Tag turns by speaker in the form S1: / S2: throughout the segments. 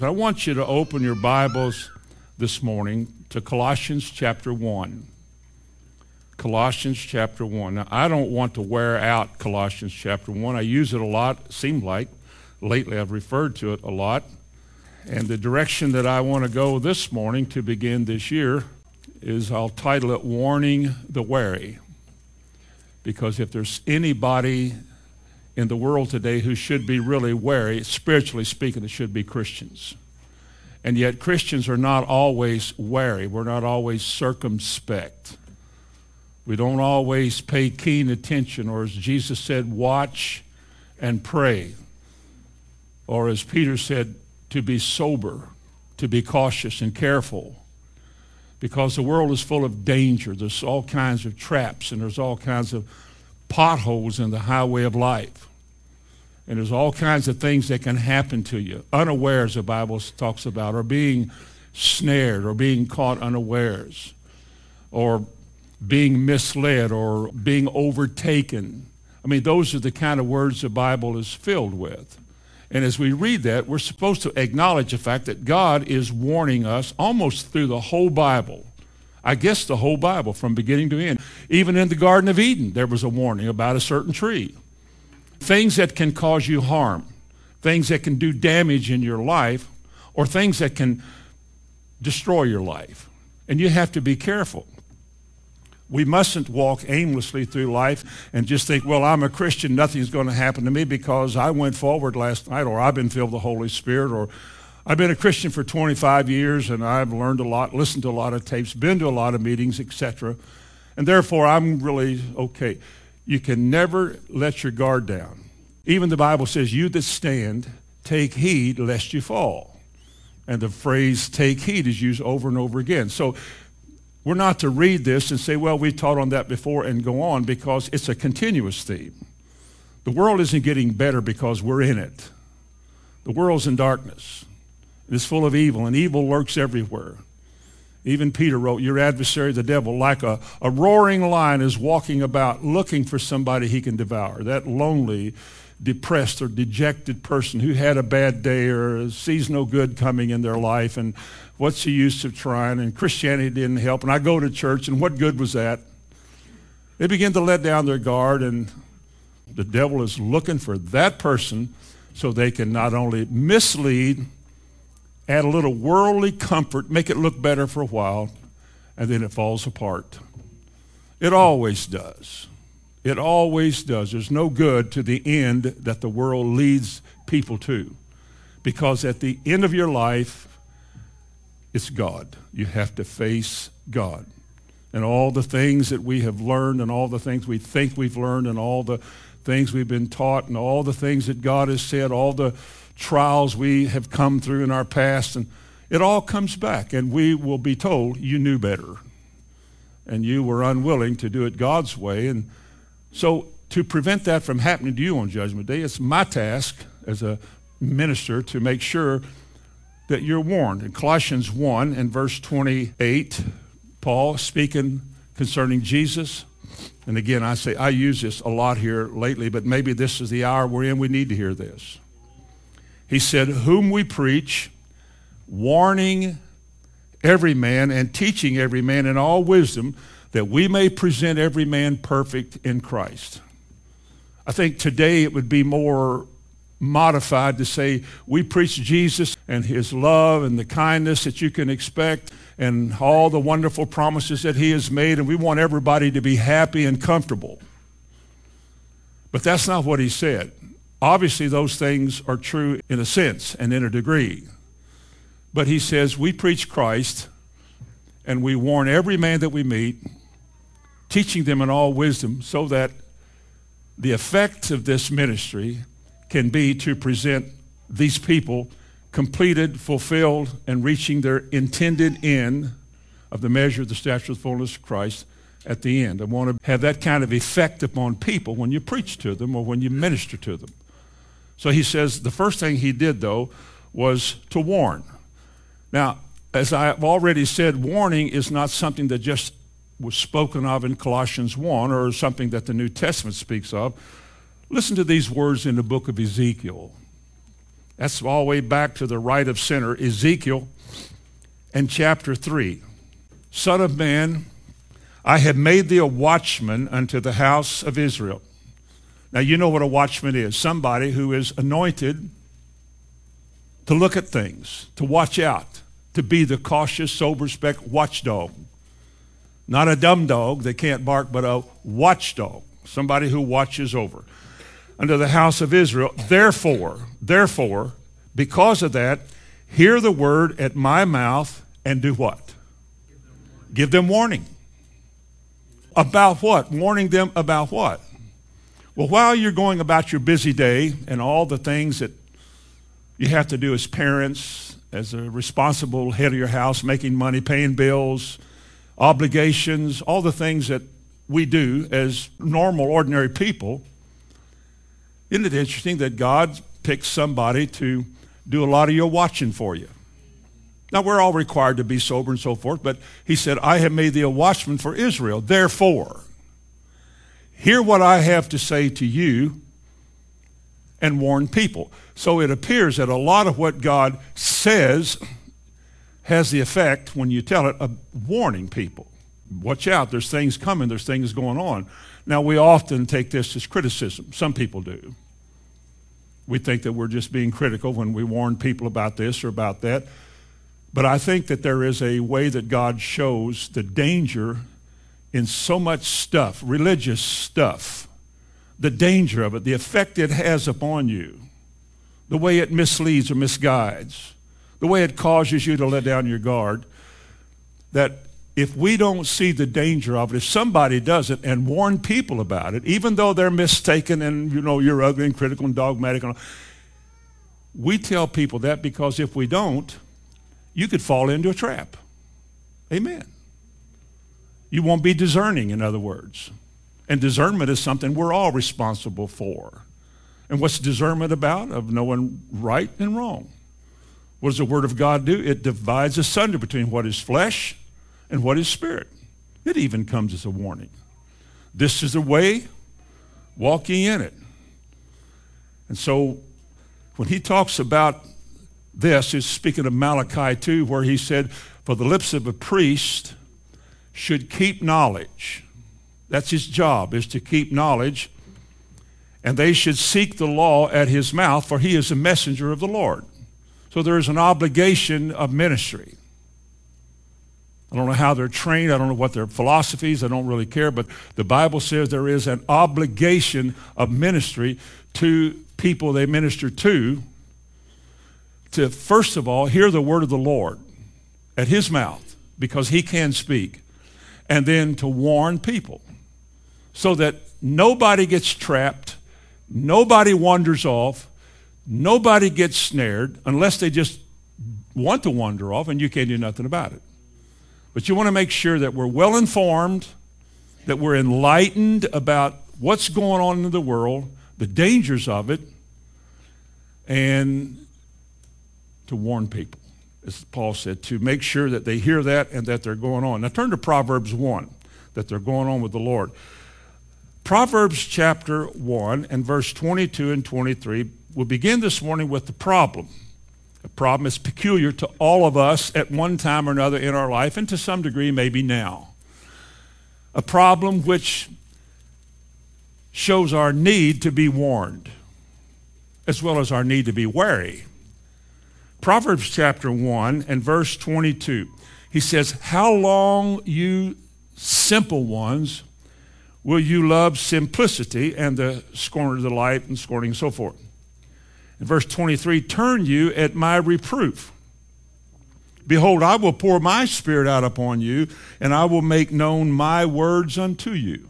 S1: I want you to open your Bibles this morning to Colossians chapter 1. Colossians chapter 1. Now, I don't want to wear out Colossians chapter 1. I use it a lot, seemed like. Lately, I've referred to it a lot. And the direction that I want to go this morning to begin this year is I'll title it Warning the Wary. Because if there's anybody in the world today who should be really wary, spiritually speaking, it should be Christians. And yet, Christians are not always wary. We're not always circumspect. We don't always pay keen attention, or as Jesus said, watch and pray. Or as Peter said, to be sober, to be cautious and careful. Because the world is full of danger. There's all kinds of traps and there's all kinds of potholes in the highway of life. And there's all kinds of things that can happen to you, unawares, the Bible talks about, or being snared, or being caught unawares, or being misled, or being overtaken. I mean, those are the kind of words the Bible is filled with. And as we read that, we're supposed to acknowledge the fact that God is warning us almost through the whole Bible. I guess the whole Bible from beginning to end. Even in the Garden of Eden, there was a warning about a certain tree things that can cause you harm, things that can do damage in your life, or things that can destroy your life. And you have to be careful. We mustn't walk aimlessly through life and just think, well, I'm a Christian, nothing's going to happen to me because I went forward last night, or I've been filled with the Holy Spirit, or I've been a Christian for 25 years and I've learned a lot, listened to a lot of tapes, been to a lot of meetings, etc. And therefore, I'm really okay. You can never let your guard down. Even the Bible says, You that stand, take heed lest you fall. And the phrase take heed is used over and over again. So we're not to read this and say, Well, we taught on that before and go on because it's a continuous theme. The world isn't getting better because we're in it. The world's in darkness. It's full of evil, and evil lurks everywhere. Even Peter wrote, Your adversary, the devil, like a, a roaring lion, is walking about looking for somebody he can devour. That lonely, depressed, or dejected person who had a bad day or sees no good coming in their life, and what's the use of trying? And Christianity didn't help. And I go to church, and what good was that? They begin to let down their guard, and the devil is looking for that person so they can not only mislead, add a little worldly comfort, make it look better for a while, and then it falls apart. It always does. It always does. There's no good to the end that the world leads people to. Because at the end of your life, it's God. You have to face God. And all the things that we have learned, and all the things we think we've learned, and all the things we've been taught, and all the things that God has said, all the trials we have come through in our past, and it all comes back, and we will be told, you knew better. And you were unwilling to do it God's way. And so, to prevent that from happening to you on Judgment Day, it's my task as a minister to make sure that you're warned. In Colossians 1 and verse 28, Paul speaking concerning Jesus. And again, I say I use this a lot here lately, but maybe this is the hour we're in. We need to hear this. He said, Whom we preach, warning every man and teaching every man in all wisdom, that we may present every man perfect in Christ. I think today it would be more modified to say we preach Jesus and his love and the kindness that you can expect and all the wonderful promises that he has made, and we want everybody to be happy and comfortable. But that's not what he said. Obviously, those things are true in a sense and in a degree. But he says, we preach Christ and we warn every man that we meet, teaching them in all wisdom, so that the effect of this ministry can be to present these people completed, fulfilled, and reaching their intended end of the measure of the stature of the fullness of Christ at the end. I want to have that kind of effect upon people when you preach to them or when you minister to them. So he says the first thing he did, though, was to warn. Now, as I've already said, warning is not something that just was spoken of in Colossians 1 or something that the New Testament speaks of. Listen to these words in the book of Ezekiel. That's all the way back to the right of center, Ezekiel and chapter 3. Son of man, I have made thee a watchman unto the house of Israel. Now, you know what a watchman is somebody who is anointed to look at things, to watch out, to be the cautious, sober spec watchdog. Not a dumb dog that can't bark, but a watchdog, somebody who watches over. Under the house of Israel. Therefore, therefore, because of that, hear the word at my mouth and do what? Give them warning. About what? Warning them about what? Well, while you're going about your busy day and all the things that you have to do as parents, as a responsible head of your house, making money, paying bills, obligations, all the things that we do as normal, ordinary people, isn't it interesting that God picks somebody to do a lot of your watching for you? Now, we're all required to be sober and so forth, but he said, I have made thee a watchman for Israel. Therefore, hear what I have to say to you and warn people. So it appears that a lot of what God says has the effect, when you tell it, of warning people. Watch out, there's things coming, there's things going on. Now, we often take this as criticism. Some people do. We think that we're just being critical when we warn people about this or about that. But I think that there is a way that God shows the danger in so much stuff, religious stuff, the danger of it, the effect it has upon you, the way it misleads or misguides, the way it causes you to let down your guard, that if we don't see the danger of it, if somebody does it and warn people about it, even though they're mistaken and you know you're ugly and critical and dogmatic, and all, we tell people that because if we don't, you could fall into a trap. Amen. You won't be discerning, in other words. And discernment is something we're all responsible for. And what's discernment about? Of knowing right and wrong. What does the Word of God do? It divides asunder between what is flesh and what is spirit. It even comes as a warning. This is the way, walking in it. And so when he talks about this, he's speaking of Malachi 2, where he said, For the lips of a priest should keep knowledge. That's his job, is to keep knowledge. And they should seek the law at his mouth, for he is a messenger of the Lord. So there is an obligation of ministry. I don't know how they're trained. I don't know what their philosophies. I don't really care. But the Bible says there is an obligation of ministry to people they minister to to, first of all, hear the word of the Lord at his mouth because he can speak, and then to warn people so that nobody gets trapped, nobody wanders off, nobody gets snared unless they just want to wander off and you can't do nothing about it. But you want to make sure that we're well informed, that we're enlightened about what's going on in the world, the dangers of it, and to warn people, as Paul said, to make sure that they hear that and that they're going on. Now turn to Proverbs 1, that they're going on with the Lord. Proverbs chapter 1 and verse 22 and 23 will begin this morning with the problem. A problem is peculiar to all of us at one time or another in our life, and to some degree, maybe now. A problem which shows our need to be warned, as well as our need to be wary. Proverbs chapter 1 and verse 22, he says, How long, you simple ones, will you love simplicity and the scorn of delight and scorning and so forth? In verse 23, turn you at my reproof. Behold, I will pour my spirit out upon you, and I will make known my words unto you.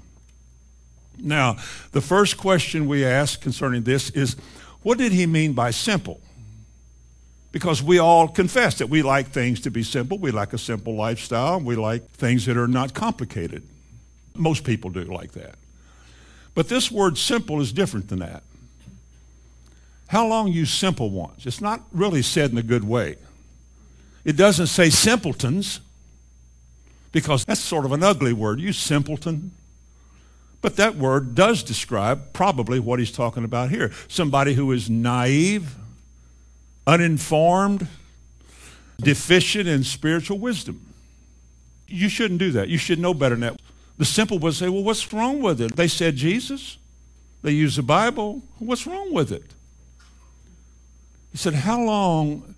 S1: Now, the first question we ask concerning this is what did he mean by simple? Because we all confess that we like things to be simple. We like a simple lifestyle. We like things that are not complicated. Most people do like that. But this word simple is different than that. How long, you simple ones? It's not really said in a good way. It doesn't say simpletons, because that's sort of an ugly word. You simpleton. But that word does describe probably what he's talking about here somebody who is naive, uninformed, deficient in spiritual wisdom. You shouldn't do that. You should know better than that. The simple would say, well, what's wrong with it? They said Jesus. They use the Bible. What's wrong with it? He said, how long,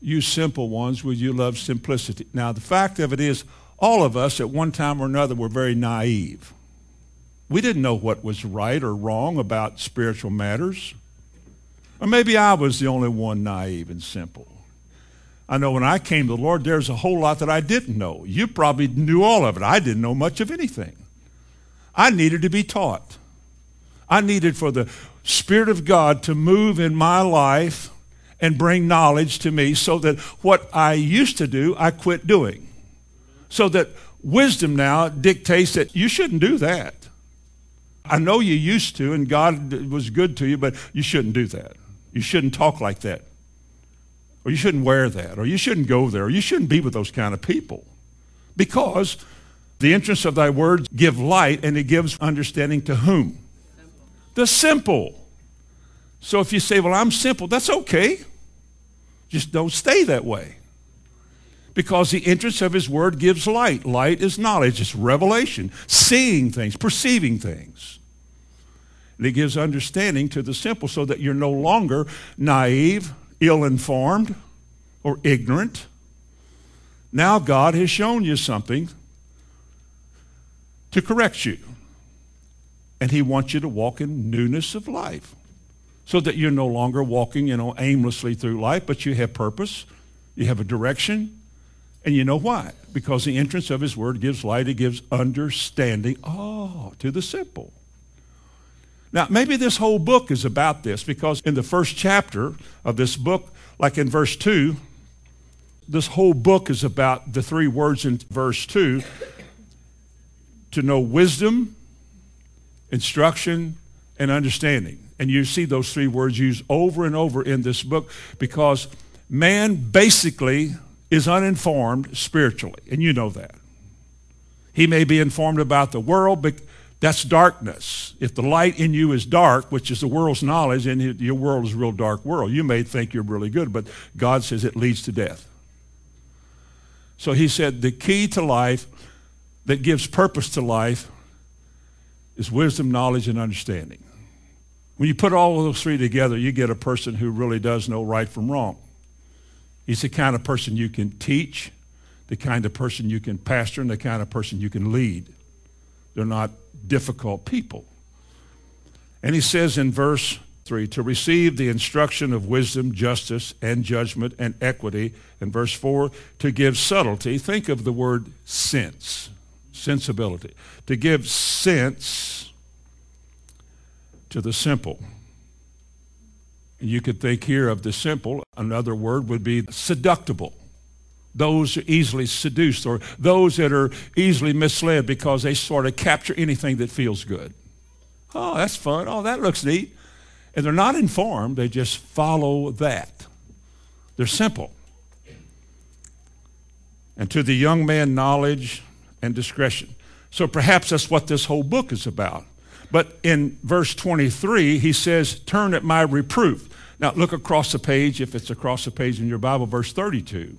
S1: you simple ones, will you love simplicity? Now, the fact of it is, all of us at one time or another were very naive. We didn't know what was right or wrong about spiritual matters. Or maybe I was the only one naive and simple. I know when I came to the Lord, there's a whole lot that I didn't know. You probably knew all of it. I didn't know much of anything. I needed to be taught. I needed for the Spirit of God to move in my life and bring knowledge to me so that what I used to do, I quit doing. So that wisdom now dictates that you shouldn't do that. I know you used to, and God was good to you, but you shouldn't do that. You shouldn't talk like that. Or you shouldn't wear that. Or you shouldn't go there. Or you shouldn't be with those kind of people. Because the entrance of thy words give light and it gives understanding to whom? Simple. The simple. So if you say, well, I'm simple, that's okay. Just don't stay that way. Because the entrance of his word gives light. Light is knowledge, it's revelation, seeing things, perceiving things. And it gives understanding to the simple so that you're no longer naive, ill informed, or ignorant. Now God has shown you something to correct you. And he wants you to walk in newness of life so that you're no longer walking, you know, aimlessly through life, but you have purpose, you have a direction, and you know why? Because the entrance of his word gives light, it gives understanding, oh, to the simple. Now, maybe this whole book is about this because in the first chapter of this book, like in verse 2, this whole book is about the three words in verse 2 to know wisdom, instruction, and understanding. And you see those three words used over and over in this book because man basically is uninformed spiritually, and you know that. He may be informed about the world, but that's darkness. If the light in you is dark, which is the world's knowledge, and your world is a real dark world, you may think you're really good, but God says it leads to death. So he said the key to life that gives purpose to life is wisdom, knowledge, and understanding. When you put all of those three together, you get a person who really does know right from wrong. He's the kind of person you can teach, the kind of person you can pastor, and the kind of person you can lead. They're not difficult people. And he says in verse 3 to receive the instruction of wisdom, justice, and judgment and equity. And verse 4 to give subtlety. Think of the word sense, sensibility. To give sense to the simple. You could think here of the simple. Another word would be seductible. Those are easily seduced or those that are easily misled because they sort of capture anything that feels good. Oh, that's fun. Oh, that looks neat. And they're not informed, they just follow that. They're simple. And to the young man, knowledge and discretion. So perhaps that's what this whole book is about. But in verse 23, he says, Turn at my reproof. Now look across the page, if it's across the page in your Bible, verse 32.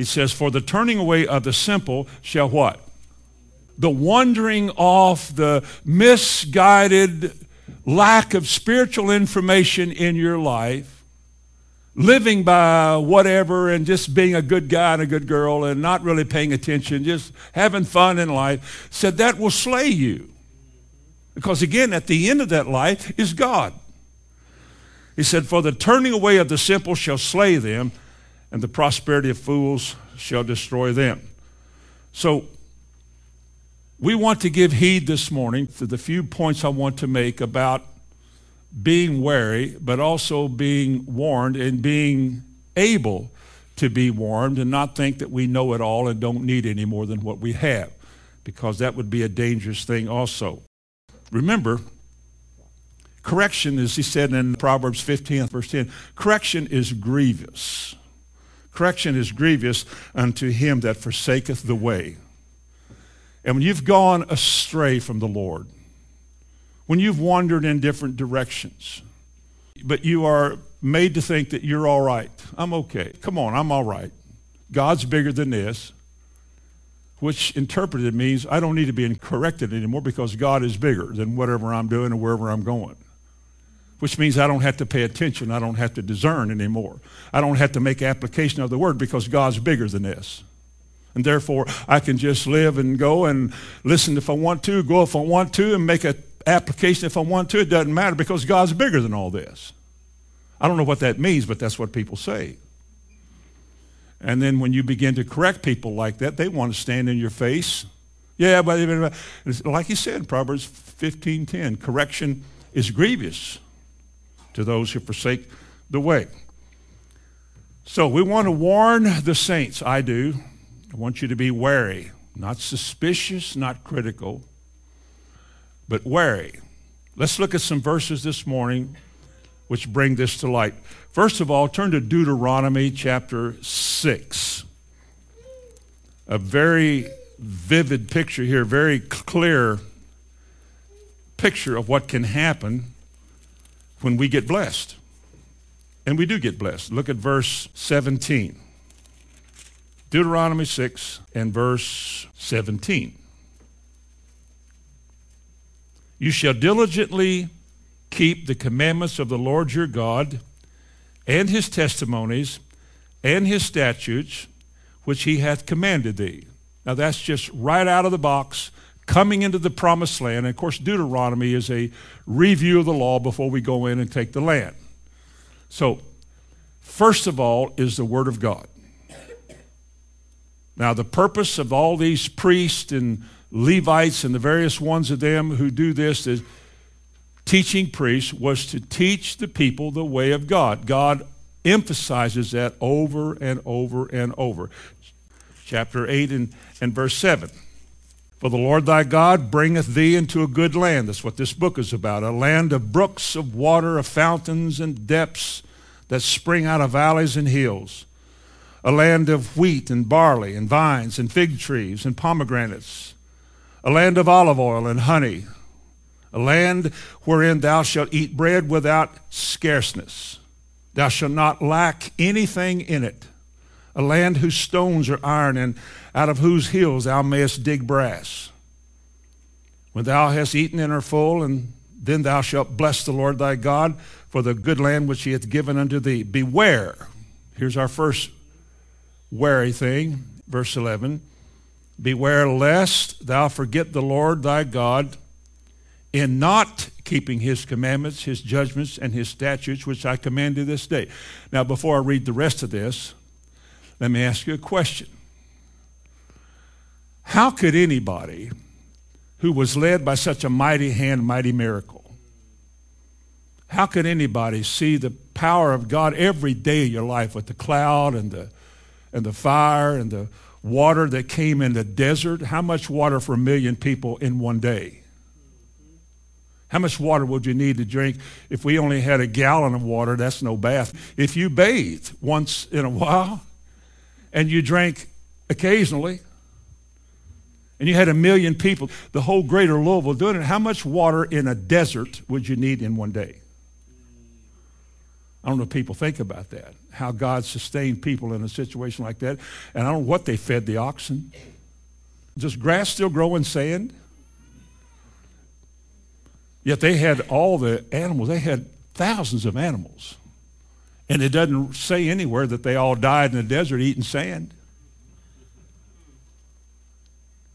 S1: He says, For the turning away of the simple shall what? The wandering off, the misguided lack of spiritual information in your life, living by whatever and just being a good guy and a good girl and not really paying attention, just having fun in life, said that will slay you. Because again, at the end of that life is God. He said, For the turning away of the simple shall slay them, and the prosperity of fools shall destroy them. So, we want to give heed this morning to the few points I want to make about being wary, but also being warned and being able to be warned and not think that we know it all and don't need any more than what we have, because that would be a dangerous thing also. Remember, correction, as he said in Proverbs 15, verse 10, correction is grievous. Correction is grievous unto him that forsaketh the way. And when you've gone astray from the Lord, when you've wandered in different directions, but you are made to think that you're all right. I'm okay. Come on, I'm all right. God's bigger than this, which interpreted means I don't need to be corrected anymore because God is bigger than whatever I'm doing or wherever I'm going. Which means I don't have to pay attention. I don't have to discern anymore. I don't have to make application of the word because God's bigger than this. And therefore, I can just live and go and listen if I want to, go if I want to, and make an application if I want to. It doesn't matter because God's bigger than all this. I don't know what that means, but that's what people say. And then when you begin to correct people like that, they want to stand in your face. Yeah, but like he said, Proverbs 15:10, correction is grievous to those who forsake the way. So we want to warn the saints. I do. I want you to be wary, not suspicious, not critical, but wary. Let's look at some verses this morning which bring this to light. First of all, turn to Deuteronomy chapter 6. A very vivid picture here, very clear picture of what can happen when we get blessed. And we do get blessed. Look at verse 17. Deuteronomy 6 and verse 17. You shall diligently keep the commandments of the Lord your God and his testimonies and his statutes which he hath commanded thee. Now that's just right out of the box, coming into the promised land. And of course, Deuteronomy is a review of the law before we go in and take the land. So, first of all, is the Word of God. Now, the purpose of all these priests and Levites and the various ones of them who do this is teaching priests was to teach the people the way of God. God emphasizes that over and over and over. Chapter 8 and, and verse 7. For the Lord thy God bringeth thee into a good land. That's what this book is about. A land of brooks of water, of fountains and depths that spring out of valleys and hills. A land of wheat and barley and vines and fig trees and pomegranates. A land of olive oil and honey a land wherein thou shalt eat bread without scarceness. Thou shalt not lack anything in it. A land whose stones are iron, and out of whose hills thou mayest dig brass. When thou hast eaten and are full, and then thou shalt bless the Lord thy God for the good land which he hath given unto thee. Beware. Here's our first wary thing, verse 11. Beware lest thou forget the Lord thy God in not keeping his commandments, his judgments, and his statutes, which I command you this day. Now, before I read the rest of this, let me ask you a question. How could anybody who was led by such a mighty hand, mighty miracle, how could anybody see the power of God every day of your life with the cloud and the, and the fire and the water that came in the desert? How much water for a million people in one day? How much water would you need to drink? If we only had a gallon of water, that's no bath. If you bathed once in a while and you drank occasionally, and you had a million people, the whole greater Louisville doing it, how much water in a desert would you need in one day? I don't know if people think about that, how God sustained people in a situation like that. And I don't know what they fed the oxen. Does grass still grow in sand? Yet they had all the animals, they had thousands of animals. And it doesn't say anywhere that they all died in the desert eating sand.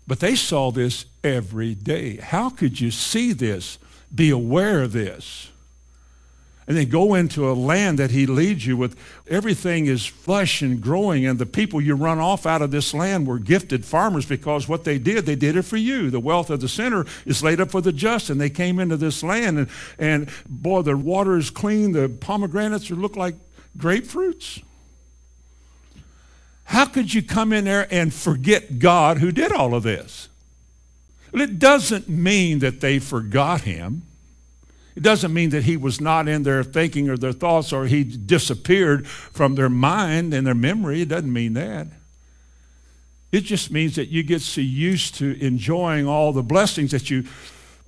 S1: But they saw this every day. How could you see this, be aware of this? and then go into a land that he leads you with. Everything is flesh and growing, and the people you run off out of this land were gifted farmers because what they did, they did it for you. The wealth of the sinner is laid up for the just, and they came into this land, and, and boy, the water is clean. The pomegranates look like grapefruits. How could you come in there and forget God who did all of this? Well, it doesn't mean that they forgot him. It doesn't mean that he was not in their thinking or their thoughts or he disappeared from their mind and their memory. It doesn't mean that. It just means that you get so used to enjoying all the blessings that you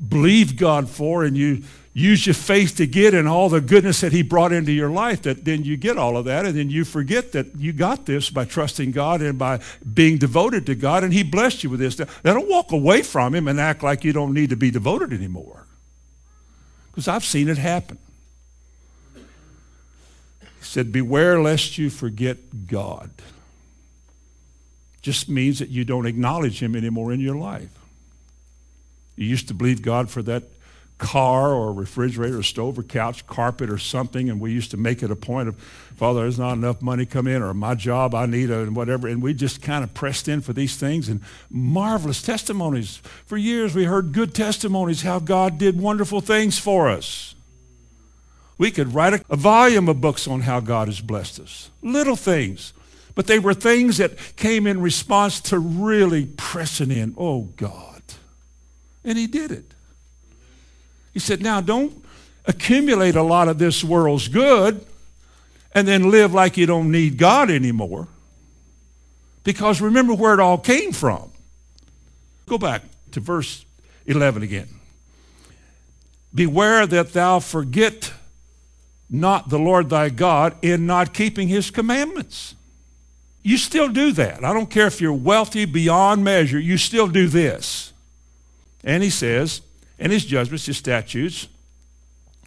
S1: believed God for and you use your faith to get and all the goodness that he brought into your life that then you get all of that and then you forget that you got this by trusting God and by being devoted to God and he blessed you with this. Now don't walk away from him and act like you don't need to be devoted anymore. Because I've seen it happen. He said, beware lest you forget God. Just means that you don't acknowledge him anymore in your life. You used to believe God for that car or refrigerator or stove or couch, carpet or something, and we used to make it a point of, Father, there's not enough money come in, or my job, I need a, and whatever. And we just kind of pressed in for these things and marvelous testimonies. For years we heard good testimonies how God did wonderful things for us. We could write a, a volume of books on how God has blessed us. Little things. But they were things that came in response to really pressing in. Oh, God. And he did it. He said, now don't accumulate a lot of this world's good and then live like you don't need God anymore. Because remember where it all came from. Go back to verse 11 again. Beware that thou forget not the Lord thy God in not keeping his commandments. You still do that. I don't care if you're wealthy beyond measure, you still do this. And he says, and his judgments, his statutes.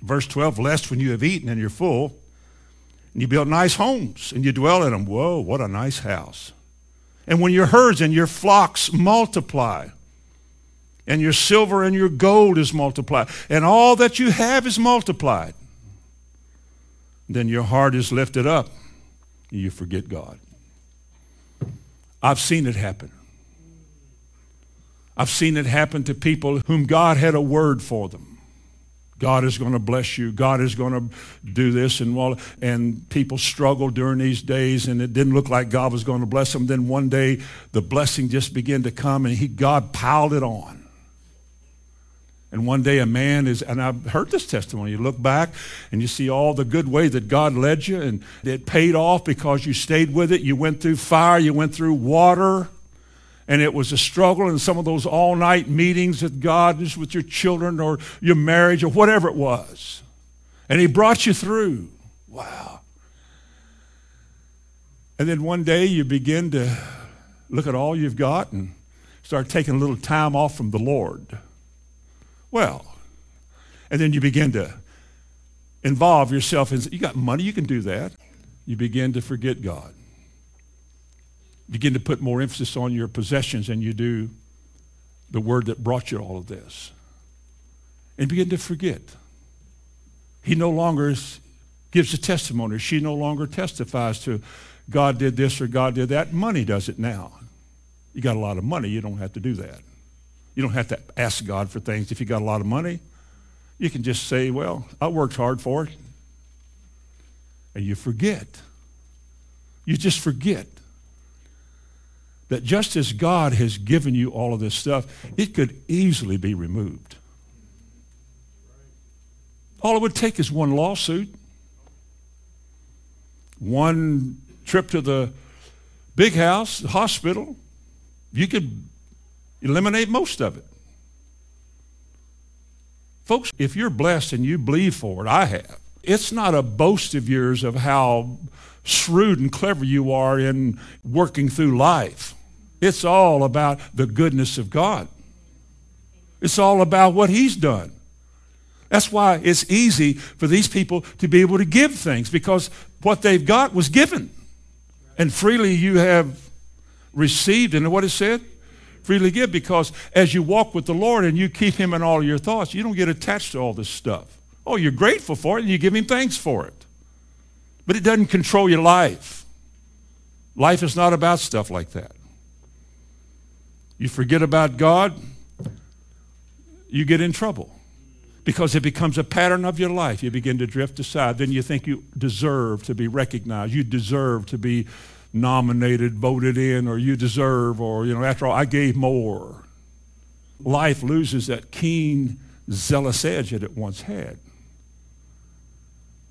S1: Verse 12, lest when you have eaten and you're full, and you build nice homes and you dwell in them. Whoa, what a nice house. And when your herds and your flocks multiply, and your silver and your gold is multiplied, and all that you have is multiplied, then your heart is lifted up and you forget God. I've seen it happen. I've seen it happen to people whom God had a word for them. God is going to bless you. God is going to do this. And, well, and people struggled during these days, and it didn't look like God was going to bless them. Then one day, the blessing just began to come, and he, God piled it on. And one day, a man is, and I've heard this testimony. You look back and you see all the good way that God led you, and it paid off because you stayed with it. You went through fire, you went through water and it was a struggle and some of those all night meetings with God, just with your children or your marriage or whatever it was. And He brought you through. Wow. And then one day you begin to look at all you've got and start taking a little time off from the Lord. Well, and then you begin to involve yourself in, you got money, you can do that. You begin to forget God begin to put more emphasis on your possessions than you do the word that brought you all of this. And begin to forget. He no longer gives a testimony. She no longer testifies to God did this or God did that. Money does it now. You got a lot of money, you don't have to do that. You don't have to ask God for things. If you got a lot of money, you can just say, well, I worked hard for it. And you forget. You just forget that just as God has given you all of this stuff, it could easily be removed. All it would take is one lawsuit, one trip to the big house, the hospital. You could eliminate most of it. Folks, if you're blessed and you believe for it, I have. It's not a boast of yours of how shrewd and clever you are in working through life. It's all about the goodness of God. It's all about what He's done. That's why it's easy for these people to be able to give things because what they've got was given. And freely you have received. And what it said? Freely give because as you walk with the Lord and you keep Him in all your thoughts, you don't get attached to all this stuff. Oh, you're grateful for it and you give Him thanks for it. But it doesn't control your life. Life is not about stuff like that. You forget about God, you get in trouble because it becomes a pattern of your life. You begin to drift aside. Then you think you deserve to be recognized. You deserve to be nominated, voted in, or you deserve, or, you know, after all, I gave more. Life loses that keen, zealous edge that it once had.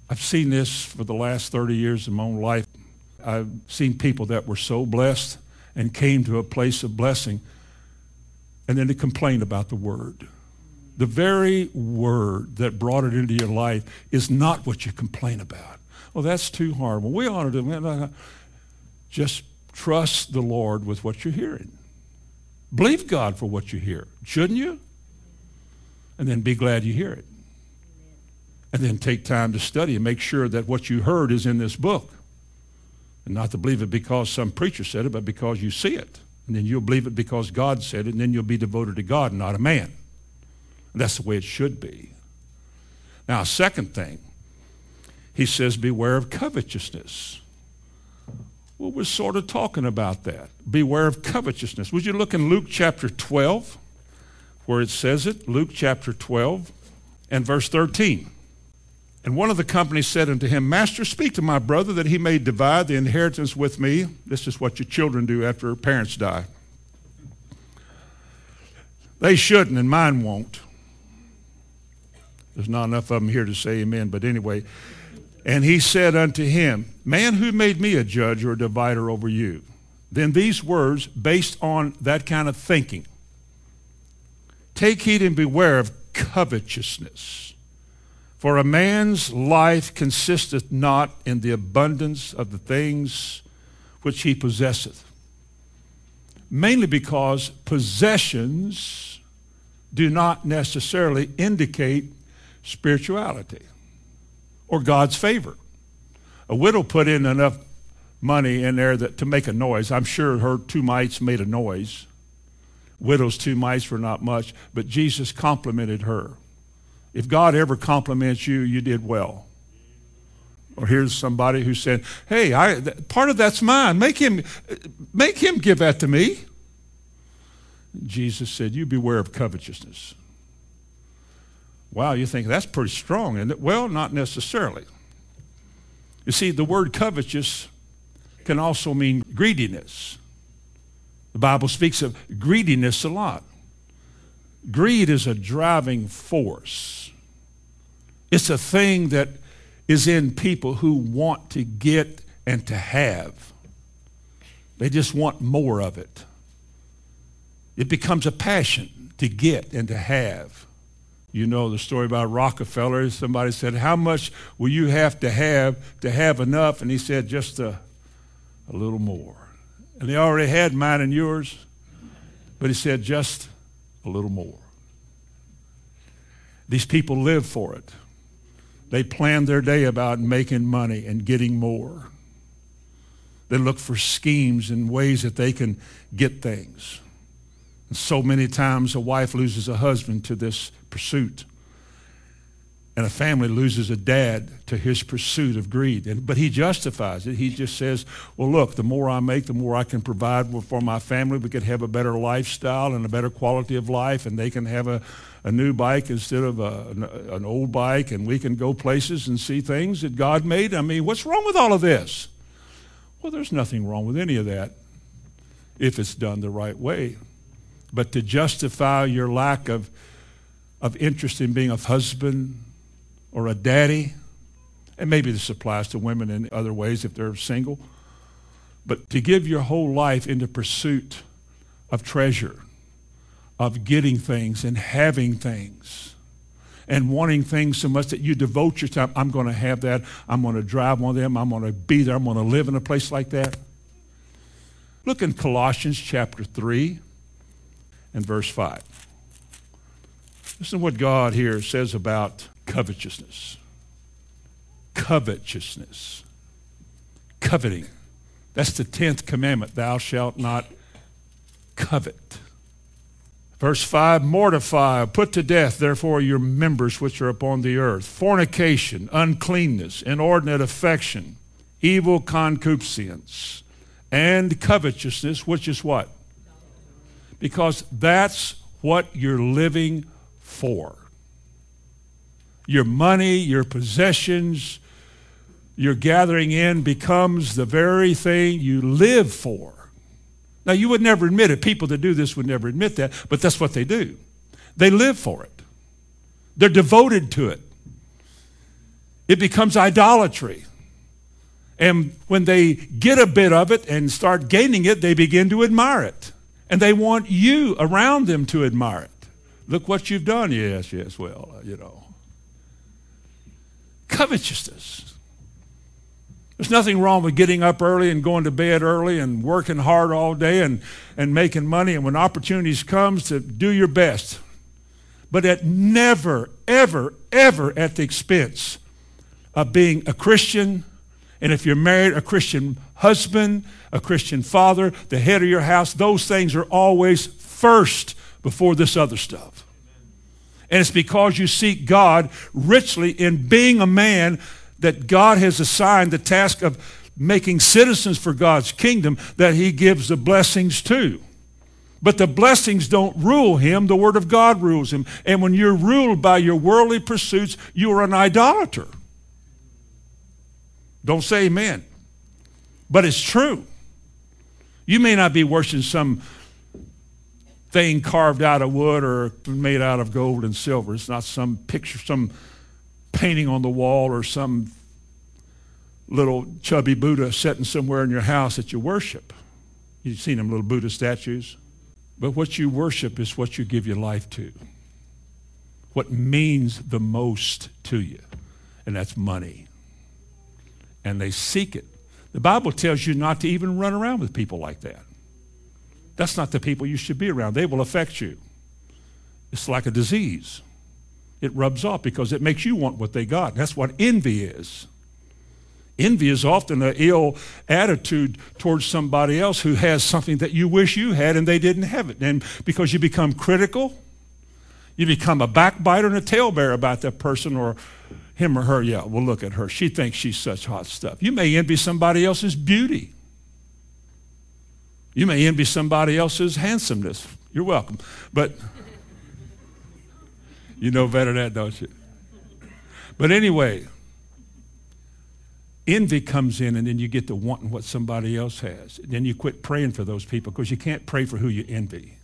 S1: I've seen this for the last 30 years of my own life. I've seen people that were so blessed and came to a place of blessing and then to complain about the word. the very word that brought it into your life is not what you complain about. Well, that's too hard. Well, we ought to do just trust the Lord with what you're hearing. Believe God for what you hear, shouldn't you? And then be glad you hear it. And then take time to study and make sure that what you heard is in this book. And not to believe it because some preacher said it, but because you see it. And then you'll believe it because God said it, and then you'll be devoted to God, not a man. That's the way it should be. Now, second thing, he says, beware of covetousness. Well, we're sort of talking about that. Beware of covetousness. Would you look in Luke chapter 12, where it says it? Luke chapter 12 and verse 13. And one of the company said unto him, Master, speak to my brother that he may divide the inheritance with me. This is what your children do after parents die. They shouldn't, and mine won't. There's not enough of them here to say amen, but anyway. And he said unto him, Man, who made me a judge or a divider over you? Then these words, based on that kind of thinking, take heed and beware of covetousness. For a man's life consisteth not in the abundance of the things which he possesseth. Mainly because possessions do not necessarily indicate spirituality or God's favor. A widow put in enough money in there that, to make a noise. I'm sure her two mites made a noise. Widow's two mites were not much, but Jesus complimented her. If God ever compliments you, you did well. Or here's somebody who said, "Hey, I, part of that's mine. Make him, make him give that to me." Jesus said, "You beware of covetousness." Wow, you think that's pretty strong, isn't it? Well, not necessarily. You see, the word covetous can also mean greediness. The Bible speaks of greediness a lot. Greed is a driving force. It's a thing that is in people who want to get and to have. They just want more of it. It becomes a passion to get and to have. You know the story about Rockefeller. Somebody said, How much will you have to have to have enough? And he said, Just a, a little more. And they already had mine and yours, but he said, Just a little more. These people live for it. They plan their day about making money and getting more. They look for schemes and ways that they can get things. And so many times a wife loses a husband to this pursuit. And a family loses a dad to his pursuit of greed. And, but he justifies it. He just says, well, look, the more I make, the more I can provide for my family. We could have a better lifestyle and a better quality of life, and they can have a, a new bike instead of a, an, an old bike, and we can go places and see things that God made. I mean, what's wrong with all of this? Well, there's nothing wrong with any of that if it's done the right way. But to justify your lack of of interest in being a husband or a daddy. And maybe this applies to women in other ways if they're single. But to give your whole life into pursuit of treasure, of getting things and having things and wanting things so much that you devote your time. I'm going to have that. I'm going to drive one of them. I'm going to be there. I'm going to live in a place like that. Look in Colossians chapter 3 and verse 5. Listen to what God here says about covetousness. Covetousness. Coveting. That's the 10th commandment. Thou shalt not covet. Verse 5 Mortify, put to death, therefore, your members which are upon the earth fornication, uncleanness, inordinate affection, evil concupiscence, and covetousness, which is what? Because that's what you're living for. Your money, your possessions, your gathering in becomes the very thing you live for. Now, you would never admit it. People that do this would never admit that, but that's what they do. They live for it, they're devoted to it. It becomes idolatry. And when they get a bit of it and start gaining it, they begin to admire it. And they want you around them to admire it. Look what you've done. Yes, yes, well, you know. Covetousness. There's nothing wrong with getting up early and going to bed early and working hard all day and, and making money. And when opportunities comes to do your best. But at never, ever, ever at the expense of being a Christian. And if you're married, a Christian husband, a Christian father, the head of your house, those things are always first before this other stuff. And it's because you seek God richly in being a man that God has assigned the task of making citizens for God's kingdom that he gives the blessings to. But the blessings don't rule him, the Word of God rules him. And when you're ruled by your worldly pursuits, you are an idolater. Don't say amen. But it's true. You may not be worshiping some thing carved out of wood or made out of gold and silver. It's not some picture, some painting on the wall or some little chubby Buddha sitting somewhere in your house that you worship. You've seen them little Buddha statues. But what you worship is what you give your life to. What means the most to you. And that's money. And they seek it. The Bible tells you not to even run around with people like that. That's not the people you should be around. They will affect you. It's like a disease it rubs off because it makes you want what they got. That's what envy is. Envy is often an ill attitude towards somebody else who has something that you wish you had and they didn't have it. And because you become critical, you become a backbiter and a talebearer about that person or him or her. Yeah, well, look at her. She thinks she's such hot stuff. You may envy somebody else's beauty. You may envy somebody else's handsomeness. You're welcome. But you know better than that, don't you? But anyway, envy comes in, and then you get to wanting what somebody else has. Then you quit praying for those people because you can't pray for who you envy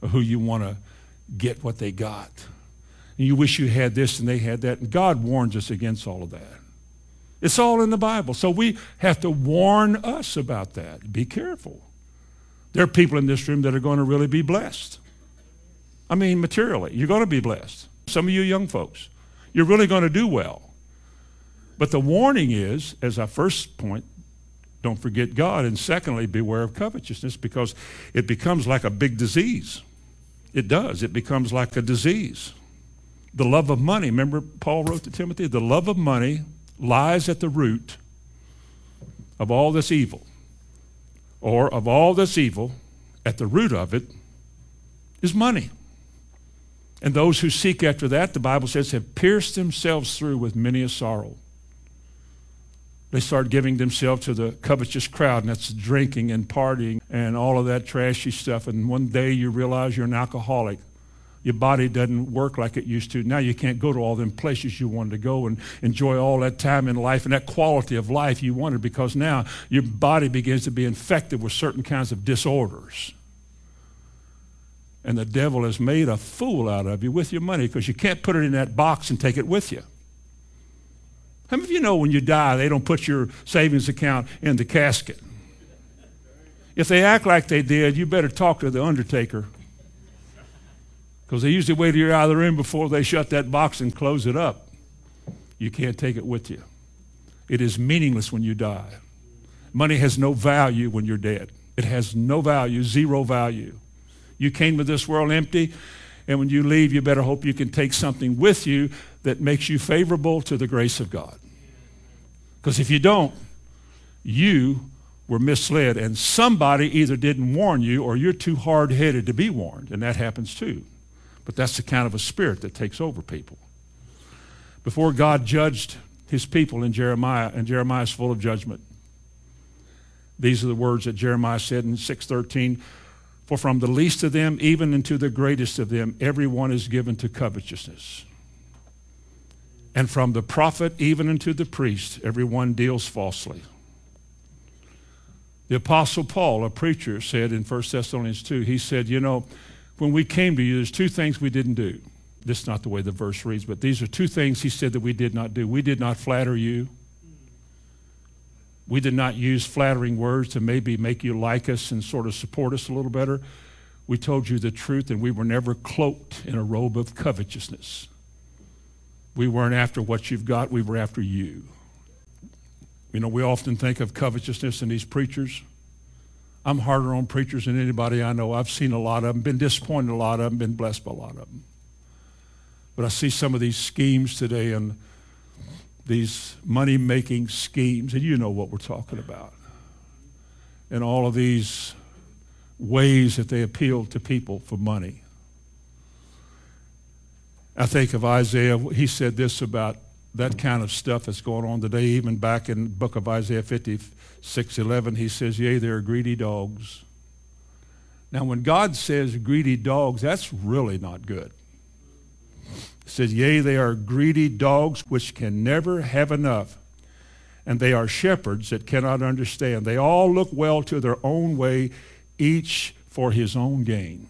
S1: or who you want to get what they got. And you wish you had this and they had that. And God warns us against all of that. It's all in the Bible. So we have to warn us about that. Be careful. There are people in this room that are going to really be blessed. I mean, materially, you're going to be blessed. Some of you young folks, you're really going to do well. But the warning is, as our first point, don't forget God. And secondly, beware of covetousness because it becomes like a big disease. It does. It becomes like a disease. The love of money, remember Paul wrote to Timothy, the love of money lies at the root of all this evil. Or of all this evil, at the root of it is money. And those who seek after that, the Bible says, have pierced themselves through with many a sorrow. They start giving themselves to the covetous crowd, and that's drinking and partying and all of that trashy stuff. And one day you realize you're an alcoholic. Your body doesn't work like it used to. Now you can't go to all them places you wanted to go and enjoy all that time in life and that quality of life you wanted because now your body begins to be infected with certain kinds of disorders. And the devil has made a fool out of you with your money because you can't put it in that box and take it with you. How many of you know when you die, they don't put your savings account in the casket? If they act like they did, you better talk to the undertaker. Because they usually wait till you're out of the room before they shut that box and close it up. You can't take it with you. It is meaningless when you die. Money has no value when you're dead. It has no value, zero value. You came to this world empty, and when you leave, you better hope you can take something with you that makes you favorable to the grace of God. Because if you don't, you were misled, and somebody either didn't warn you or you're too hard headed to be warned, and that happens too. But that's the kind of a spirit that takes over people. Before God judged his people in Jeremiah, and Jeremiah is full of judgment. These are the words that Jeremiah said in 613 for from the least of them, even unto the greatest of them, everyone is given to covetousness. And from the prophet even unto the priest, everyone deals falsely. The Apostle Paul, a preacher, said in 1 Thessalonians 2, he said, You know, when we came to you, there's two things we didn't do. This is not the way the verse reads, but these are two things he said that we did not do. We did not flatter you we did not use flattering words to maybe make you like us and sort of support us a little better. We told you the truth, and we were never cloaked in a robe of covetousness. We weren't after what you've got, we were after you. You know, we often think of covetousness in these preachers. I'm harder on preachers than anybody I know. I've seen a lot of them, been disappointed in a lot of them, been blessed by a lot of them. But I see some of these schemes today and these money making schemes, and you know what we're talking about. And all of these ways that they appeal to people for money. I think of Isaiah, he said this about that kind of stuff that's going on today, even back in the book of Isaiah 56 11, he says, Yea, they are greedy dogs. Now, when God says greedy dogs, that's really not good. He says, Yea, they are greedy dogs which can never have enough. And they are shepherds that cannot understand. They all look well to their own way, each for his own gain.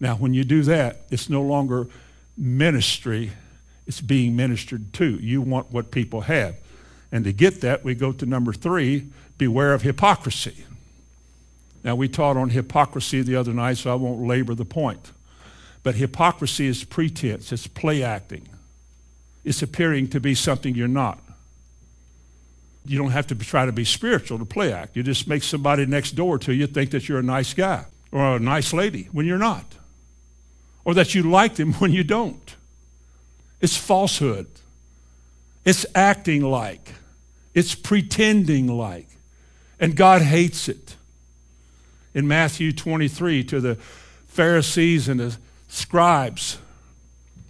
S1: Now, when you do that, it's no longer ministry, it's being ministered to. You want what people have. And to get that, we go to number three beware of hypocrisy. Now, we taught on hypocrisy the other night, so I won't labor the point. But hypocrisy is pretense, it's play acting, it's appearing to be something you're not. You don't have to try to be spiritual to play act. You just make somebody next door to you think that you're a nice guy or a nice lady when you're not, or that you like them when you don't. It's falsehood. It's acting like. It's pretending like. And God hates it. In Matthew 23, to the Pharisees and the scribes,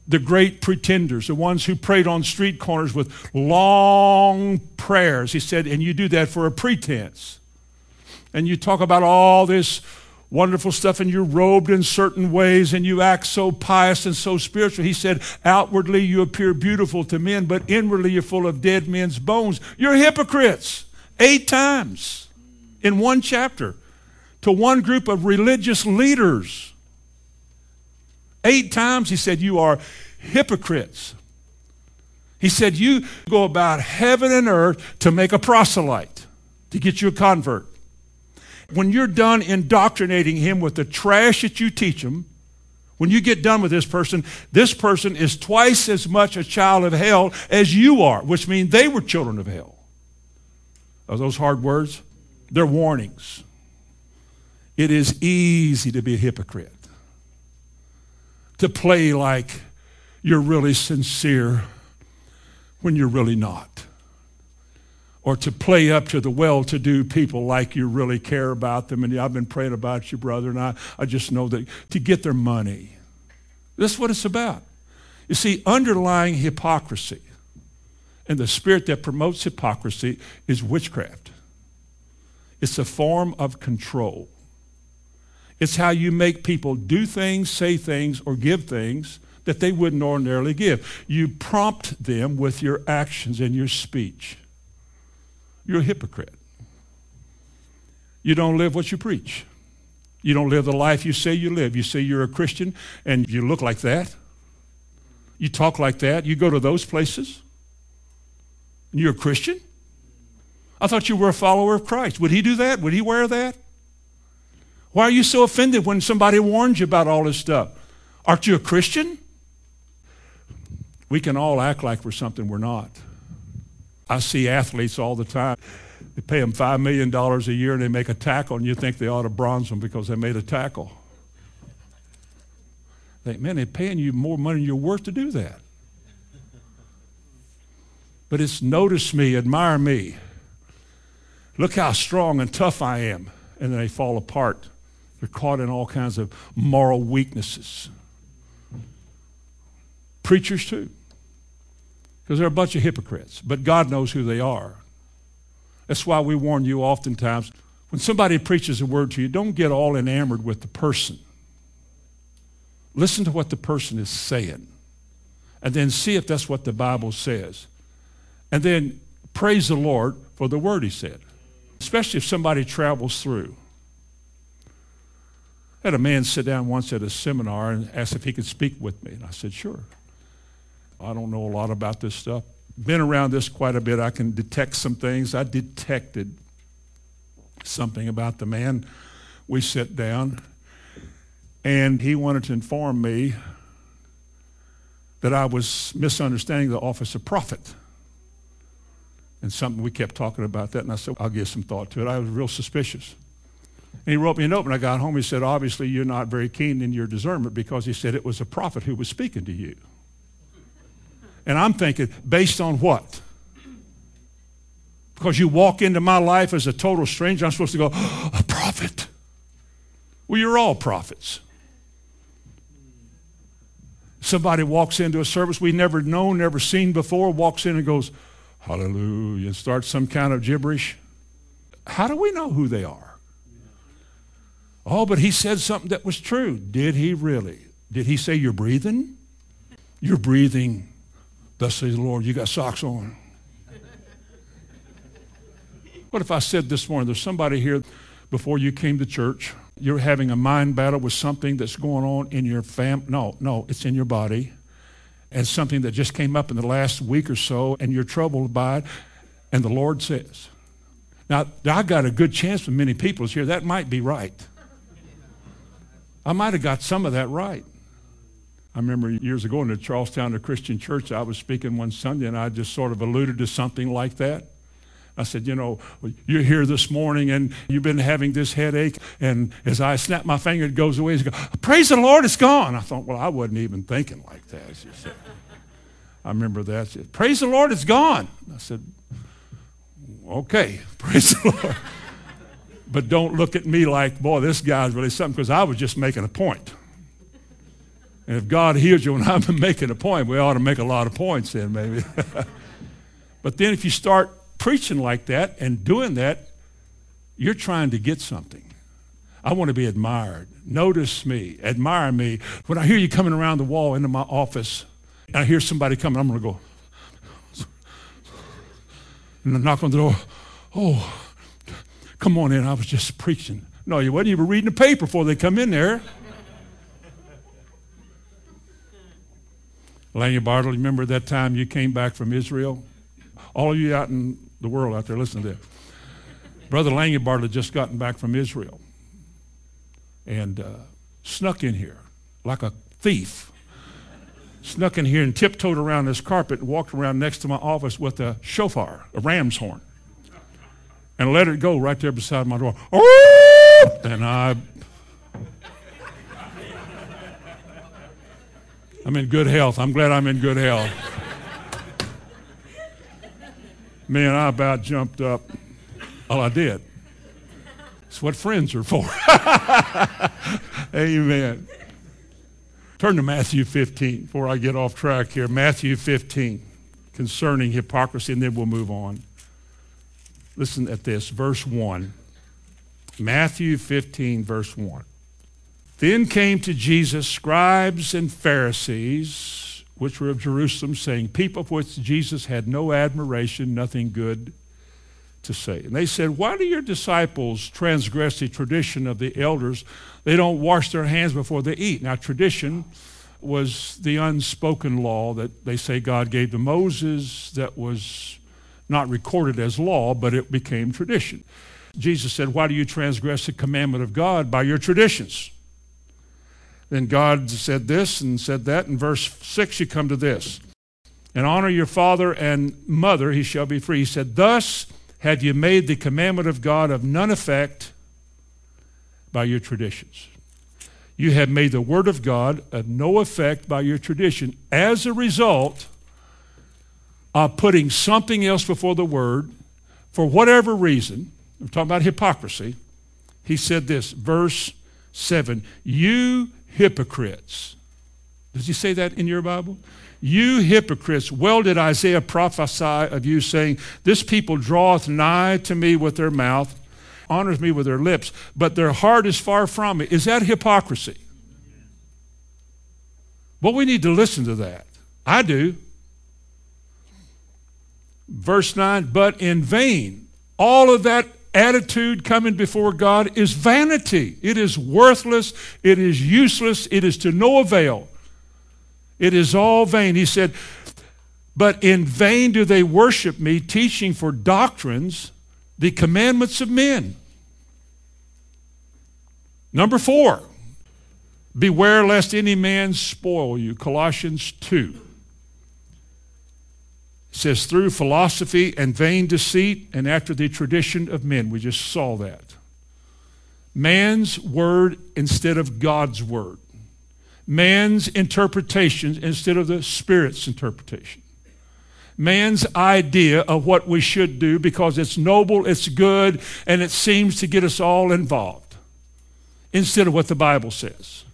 S1: the great pretenders, the ones who prayed on street corners with long prayers, he said, and you do that for a pretense. And you talk about all this wonderful stuff and you're robed in certain ways and you act so pious and so spiritual. He said, outwardly you appear beautiful to men, but inwardly you're full of dead men's bones. You're hypocrites. Eight times in one chapter to one group of religious leaders. Eight times he said, You are hypocrites. He said, You go about heaven and earth to make a proselyte, to get you a convert. When you're done indoctrinating him with the trash that you teach him, when you get done with this person, this person is twice as much a child of hell as you are, which means they were children of hell. Are those hard words? They're warnings. It is easy to be a hypocrite, to play like you're really sincere when you're really not or to play up to the well to do people like you really care about them. And I've been praying about you, brother, and I, I just know that to get their money. That's what it's about. You see, underlying hypocrisy and the spirit that promotes hypocrisy is witchcraft. It's a form of control. It's how you make people do things, say things, or give things that they wouldn't ordinarily give. You prompt them with your actions and your speech you're a hypocrite. You don't live what you preach. You don't live the life you say you live. You say you're a Christian and you look like that. You talk like that. You go to those places. And you're a Christian? I thought you were a follower of Christ. Would he do that? Would he wear that? Why are you so offended when somebody warns you about all this stuff? Aren't you a Christian? We can all act like we're something we're not. I see athletes all the time. They pay them $5 million a year and they make a tackle, and you think they ought to bronze them because they made a tackle. Think, man, they're paying you more money than you're worth to do that. But it's notice me, admire me. Look how strong and tough I am. And then they fall apart. They're caught in all kinds of moral weaknesses. Preachers, too because they're a bunch of hypocrites, but God knows who they are. That's why we warn you oftentimes when somebody preaches a word to you, don't get all enamored with the person. Listen to what the person is saying, and then see if that's what the Bible says. And then praise the Lord for the word he said, especially if somebody travels through. Had a man sit down once at a seminar and asked if he could speak with me, and I said, sure. I don't know a lot about this stuff. Been around this quite a bit. I can detect some things. I detected something about the man. We sit down, And he wanted to inform me that I was misunderstanding the office of prophet. And something we kept talking about that, and I said, I'll give some thought to it. I was real suspicious. And he wrote me a note when I got home. He said, Obviously, you're not very keen in your discernment because he said it was a prophet who was speaking to you. And I'm thinking, based on what? Because you walk into my life as a total stranger, I'm supposed to go, a prophet. Well, you're all prophets. Somebody walks into a service we've never known, never seen before, walks in and goes, Hallelujah, and starts some kind of gibberish. How do we know who they are? Oh, but he said something that was true. Did he really? Did he say you're breathing? You're breathing. Thus says the Lord, you got socks on. what if I said this morning, there's somebody here before you came to church, you're having a mind battle with something that's going on in your fam no, no, it's in your body and something that just came up in the last week or so, and you're troubled by it, and the Lord says, Now, I got a good chance with many people here. That might be right. I might have got some of that right. I remember years ago in the Charlestown Christian church, I was speaking one Sunday, and I just sort of alluded to something like that. I said, you know, you're here this morning and you've been having this headache. And as I snap my finger, it goes away. Go, Praise the Lord, it's gone. I thought, well, I wasn't even thinking like that. Said, I remember that. Said, Praise the Lord, it's gone. I said, okay, praise the Lord. But don't look at me like, boy, this guy's really something, because I was just making a point. And if God hears you when I'm making a point, we ought to make a lot of points then, maybe. but then if you start preaching like that and doing that, you're trying to get something. I want to be admired. Notice me, admire me. When I hear you coming around the wall into my office, and I hear somebody coming, I'm going to go, and knock on the door. Oh, come on in. I was just preaching. No, you wasn't even reading the paper before they come in there. Lanny Bartle, remember that time you came back from Israel? All of you out in the world out there, listen to this. Brother Langebart had just gotten back from Israel and uh, snuck in here like a thief. snuck in here and tiptoed around this carpet and walked around next to my office with a shofar, a ram's horn, and let it go right there beside my door. Oh! And I. I'm in good health. I'm glad I'm in good health. Man, I about jumped up. Well, I did. It's what friends are for. Amen. Turn to Matthew 15 before I get off track here. Matthew 15 concerning hypocrisy, and then we'll move on. Listen at this, verse 1. Matthew 15, verse 1. Then came to Jesus scribes and Pharisees which were of Jerusalem, saying, People of which Jesus had no admiration, nothing good to say. And they said, Why do your disciples transgress the tradition of the elders? They don't wash their hands before they eat. Now, tradition was the unspoken law that they say God gave to Moses that was not recorded as law, but it became tradition. Jesus said, Why do you transgress the commandment of God by your traditions? Then God said this and said that. In verse 6, you come to this. And honor your father and mother, he shall be free. He said, Thus have you made the commandment of God of none effect by your traditions. You have made the word of God of no effect by your tradition as a result of putting something else before the word for whatever reason. I'm talking about hypocrisy. He said this, verse 7 You hypocrites. Does he say that in your Bible? You hypocrites, well did Isaiah prophesy of you, saying, This people draweth nigh to me with their mouth, honors me with their lips, but their heart is far from me. Is that hypocrisy? Well, we need to listen to that. I do. Verse 9, but in vain. All of that attitude coming before God is vanity. It is worthless. It is useless. It is to no avail. It is all vain. He said, But in vain do they worship me, teaching for doctrines the commandments of men. Number four, Beware lest any man spoil you. Colossians 2 it says, through philosophy and vain deceit and after the tradition of men. We just saw that. Man's word instead of God's word. Man's interpretation instead of the Spirit's interpretation. Man's idea of what we should do because it's noble, it's good, and it seems to get us all involved instead of what the Bible says.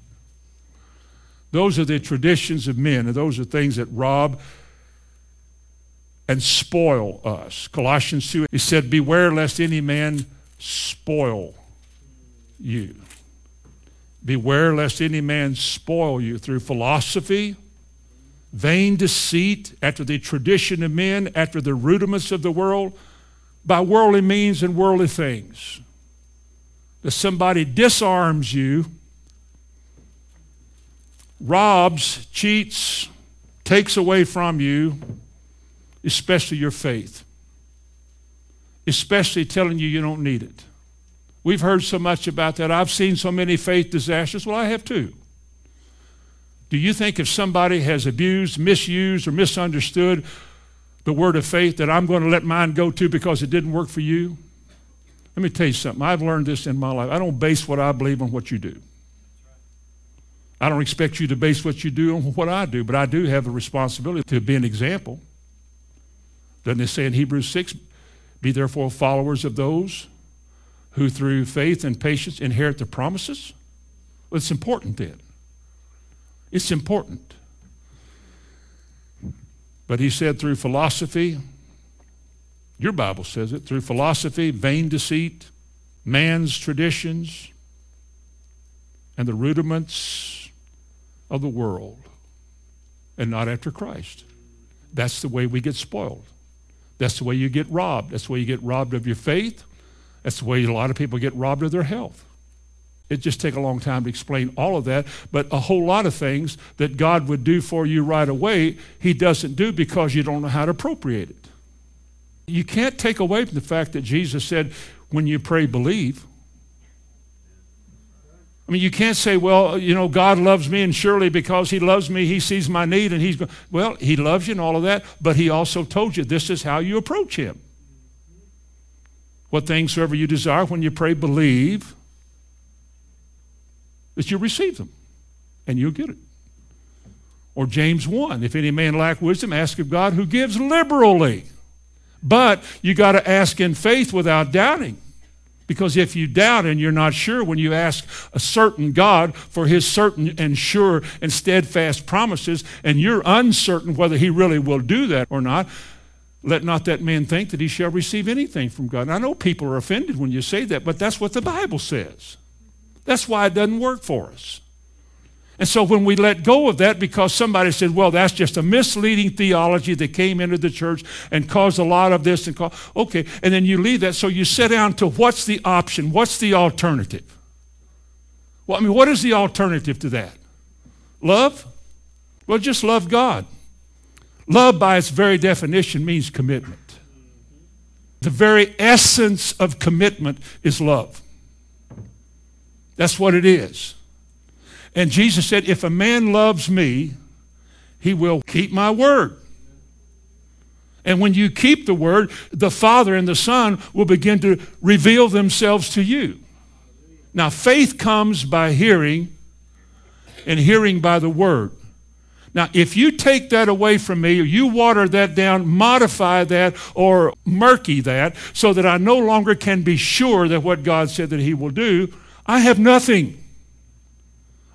S1: Those are the traditions of men, and those are things that rob and spoil us. Colossians 2, he said, Beware lest any man spoil you. Beware lest any man spoil you through philosophy, vain deceit, after the tradition of men, after the rudiments of the world, by worldly means and worldly things. That somebody disarms you, robs, cheats, takes away from you, especially your faith, especially telling you you don't need it. We've heard so much about that. I've seen so many faith disasters. Well, I have too. Do you think if somebody has abused, misused, or misunderstood the word of faith that I'm going to let mine go too because it didn't work for you? Let me tell you something. I've learned this in my life. I don't base what I believe on what you do. I don't expect you to base what you do on what I do, but I do have a responsibility to be an example. Doesn't it say in Hebrews 6, be therefore followers of those who through faith and patience inherit the promises? Well, it's important then. It's important. But he said through philosophy, your Bible says it, through philosophy, vain deceit, man's traditions, and the rudiments of the world, and not after Christ. That's the way we get spoiled. That's the way you get robbed. That's the way you get robbed of your faith. That's the way a lot of people get robbed of their health. It just take a long time to explain all of that, but a whole lot of things that God would do for you right away, He doesn't do because you don't know how to appropriate it. You can't take away from the fact that Jesus said, when you pray, believe. I mean, you can't say, well, you know, God loves me, and surely because He loves me, He sees my need, and He's going, well, He loves you and all of that, but He also told you this is how you approach Him. What things soever you desire, when you pray, believe that you receive them, and you'll get it. Or James 1 If any man lack wisdom, ask of God who gives liberally. But you got to ask in faith without doubting. Because if you doubt and you're not sure when you ask a certain God for his certain and sure and steadfast promises, and you're uncertain whether he really will do that or not, let not that man think that he shall receive anything from God. And I know people are offended when you say that, but that's what the Bible says. That's why it doesn't work for us. And so when we let go of that because somebody said, well, that's just a misleading theology that came into the church and caused a lot of this and cause, okay, and then you leave that. So you sit down to what's the option? What's the alternative? Well, I mean, what is the alternative to that? Love? Well, just love God. Love, by its very definition, means commitment. The very essence of commitment is love. That's what it is. And Jesus said, If a man loves me, he will keep my word. And when you keep the word, the Father and the Son will begin to reveal themselves to you. Now, faith comes by hearing, and hearing by the word. Now, if you take that away from me, or you water that down, modify that, or murky that, so that I no longer can be sure that what God said that He will do, I have nothing.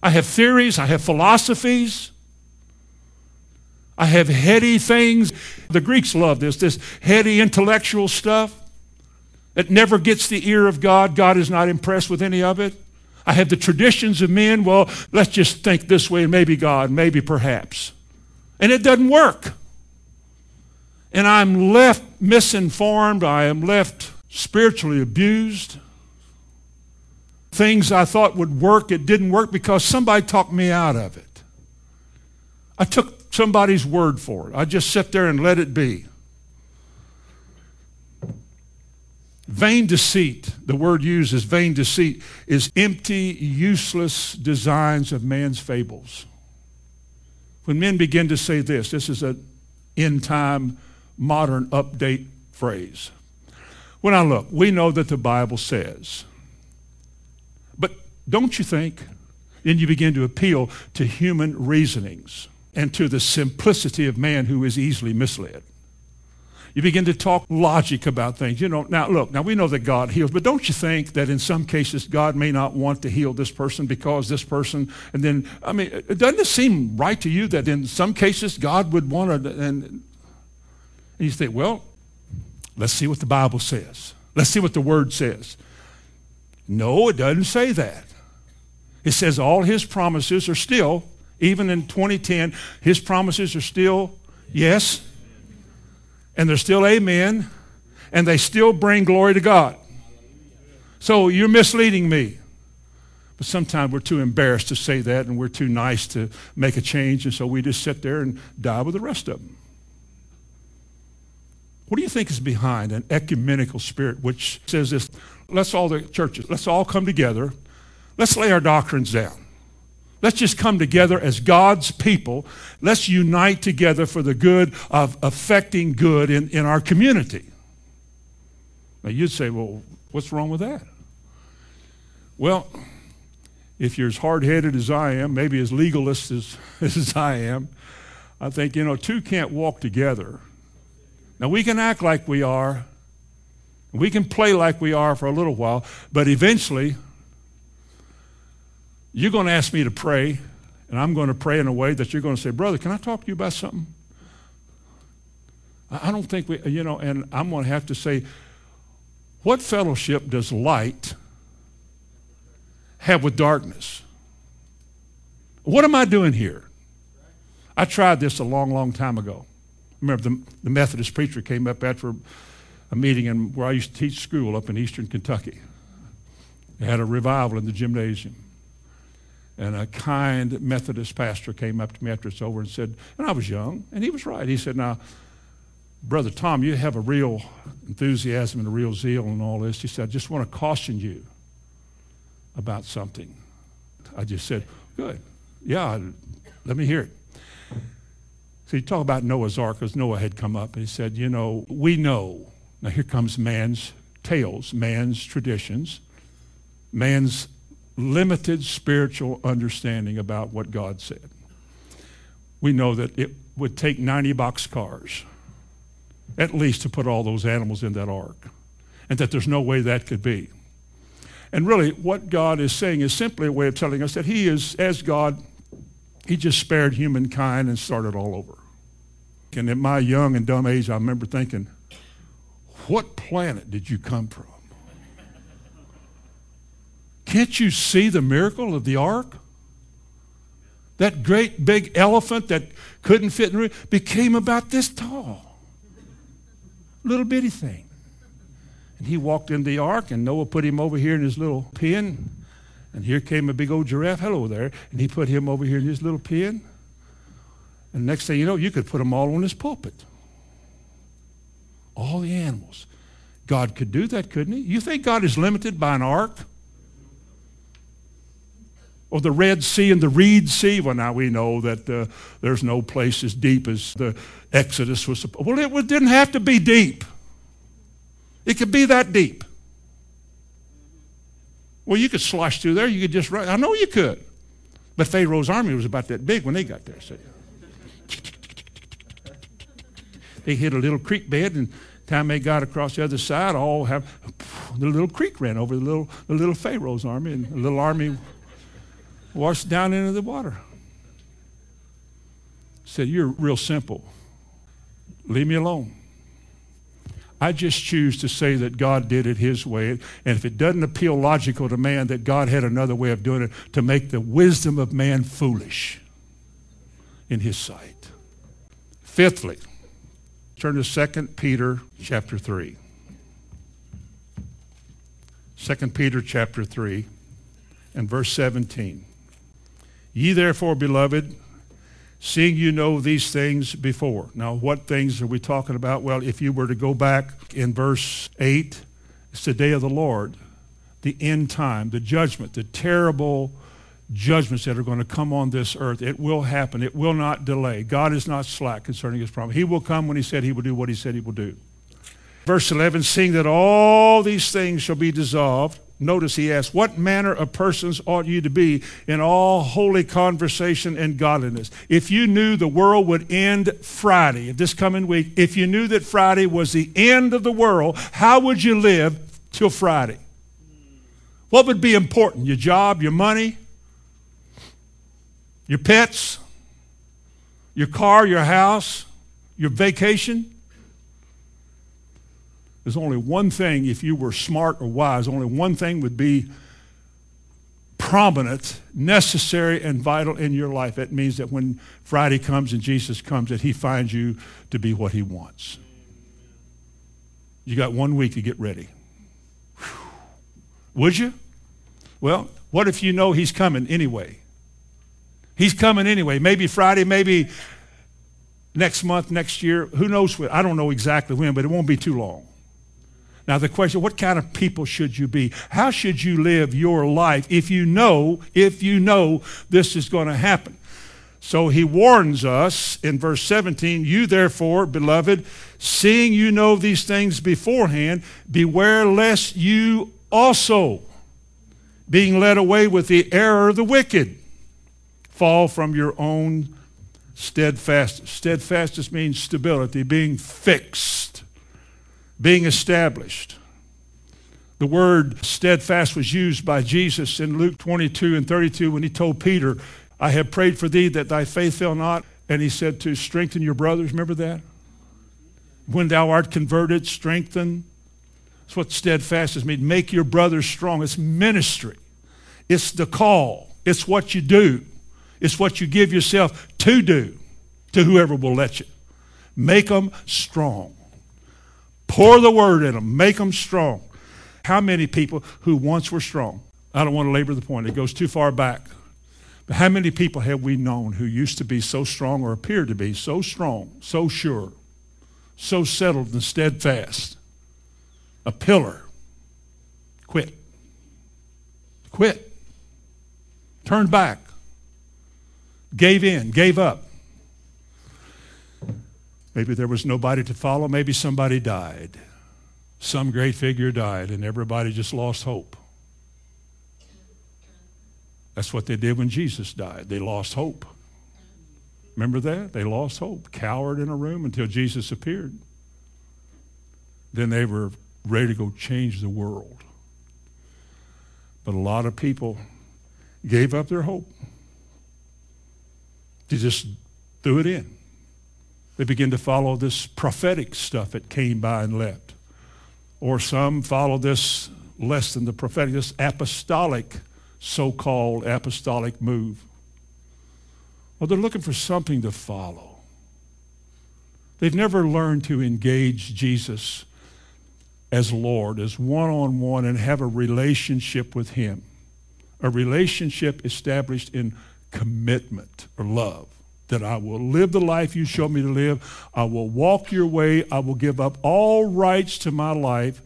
S1: I have theories, I have philosophies, I have heady things. The Greeks love this, this heady intellectual stuff that never gets the ear of God. God is not impressed with any of it. I have the traditions of men. Well, let's just think this way, maybe God, maybe perhaps. And it doesn't work. And I'm left misinformed. I am left spiritually abused. Things I thought would work, it didn't work because somebody talked me out of it. I took somebody's word for it. I just sat there and let it be. Vain deceit. the word used is vain deceit, is empty, useless designs of man's fables. When men begin to say this, this is an end time, modern update phrase. When I look, we know that the Bible says, don't you think? Then you begin to appeal to human reasonings and to the simplicity of man who is easily misled. You begin to talk logic about things. You know, now look, now we know that God heals, but don't you think that in some cases God may not want to heal this person because this person, and then, I mean, doesn't it seem right to you that in some cases God would want to, and, and you think, well, let's see what the Bible says. Let's see what the Word says. No, it doesn't say that. It says all his promises are still, even in 2010, his promises are still yes and they're still amen, and they still bring glory to God. So you're misleading me. But sometimes we're too embarrassed to say that, and we're too nice to make a change, and so we just sit there and die with the rest of them. What do you think is behind an ecumenical spirit which says this? Let's all the churches, let's all come together. Let's lay our doctrines down. Let's just come together as God's people. Let's unite together for the good of affecting good in, in our community. Now, you'd say, well, what's wrong with that? Well, if you're as hard headed as I am, maybe as legalist as, as I am, I think, you know, two can't walk together. Now, we can act like we are, we can play like we are for a little while, but eventually, you're going to ask me to pray, and I'm going to pray in a way that you're going to say, Brother, can I talk to you about something? I don't think we, you know, and I'm going to have to say, what fellowship does light have with darkness? What am I doing here? I tried this a long, long time ago. remember the, the Methodist preacher came up after a meeting in, where I used to teach school up in eastern Kentucky. They had a revival in the gymnasium. And a kind Methodist pastor came up to me after it's over and said, and I was young, and he was right. He said, Now, Brother Tom, you have a real enthusiasm and a real zeal and all this. He said, I just want to caution you about something. I just said, Good. Yeah, let me hear it. So you talk about Noah's Ark, because Noah had come up, and he said, You know, we know. Now here comes man's tales, man's traditions, man's limited spiritual understanding about what God said. We know that it would take 90 box cars at least to put all those animals in that ark, and that there's no way that could be. And really, what God is saying is simply a way of telling us that He is, as God, He just spared humankind and started all over. And at my young and dumb age, I remember thinking, what planet did you come from? Can't you see the miracle of the ark? That great big elephant that couldn't fit in the room became about this tall. Little bitty thing. And he walked in the ark, and Noah put him over here in his little pen. And here came a big old giraffe. Hello there. And he put him over here in his little pen. And next thing you know, you could put them all on his pulpit. All the animals. God could do that, couldn't he? You think God is limited by an ark? Or the Red Sea and the Reed Sea. Well, now we know that uh, there's no place as deep as the Exodus was. Well, it didn't have to be deep. It could be that deep. Well, you could slosh through there. You could just run. I know you could. But Pharaoh's army was about that big when they got there. They hit a little creek bed, and time they got across the other side, all have the little creek ran over the little the little Pharaoh's army, and the little army washed down into the water. Said, You're real simple. Leave me alone. I just choose to say that God did it his way. And if it doesn't appeal logical to man, that God had another way of doing it to make the wisdom of man foolish in his sight. Fifthly, turn to 2 Peter chapter 3. 2 Peter chapter 3 and verse 17. Ye therefore, beloved, seeing you know these things before. Now, what things are we talking about? Well, if you were to go back in verse 8, it's the day of the Lord. the end time, the judgment, the terrible judgments that are going to come on this earth. It will happen. It will not delay. God is not slack concerning his promise. He will come when he said he will do what he said he will do. Verse 11, seeing that all these things shall be dissolved, notice he asks, What manner of persons ought you to be in all holy conversation and godliness? If you knew the world would end Friday, this coming week, if you knew that Friday was the end of the world, how would you live till Friday? What would be important? Your job, your money, your pets, your car, your house, your vacation? There's only one thing, if you were smart or wise, only one thing would be prominent, necessary, and vital in your life. It means that when Friday comes and Jesus comes, that he finds you to be what he wants. You got one week to get ready. Whew. Would you? Well, what if you know he's coming anyway? He's coming anyway. Maybe Friday, maybe next month, next year. Who knows? When? I don't know exactly when, but it won't be too long. Now, the question what kind of people should you be? How should you live your life if you know, if you know this is going to happen? So he warns us in verse 17 You therefore, beloved, seeing you know these things beforehand, beware lest you also, being led away with the error of the wicked, fall from your own steadfastness. Steadfastness means stability, being fixed being established. The word steadfast was used by Jesus in Luke 22 and 32 when he told Peter, I have prayed for thee that thy faith fail not. And he said to strengthen your brothers. Remember that? When thou art converted, strengthen. That's what steadfast is mean. Make your brothers strong. It's ministry. It's the call. It's what you do. It's what you give yourself to do to whoever will let you. Make them strong. Pour the word in them, make them strong. How many people who once were strong? I don't want to labor the point, it goes too far back. But how many people have we known who used to be so strong or appeared to be so strong, so sure, so settled and steadfast? A pillar. Quit. Quit. Turned back. Gave in, gave up. Maybe there was nobody to follow. Maybe somebody died. Some great figure died, and everybody just lost hope. That's what they did when Jesus died. They lost hope. Remember that? They lost hope, cowered in a room until Jesus appeared. Then they were ready to go change the world. But a lot of people gave up their hope. They just threw it in. They begin to follow this prophetic stuff that came by and left. Or some follow this less than the prophetic, this apostolic, so called apostolic move. Well, they're looking for something to follow. They've never learned to engage Jesus as Lord, as one on one, and have a relationship with Him. A relationship established in commitment or love that I will live the life you show me to live. I will walk your way. I will give up all rights to my life.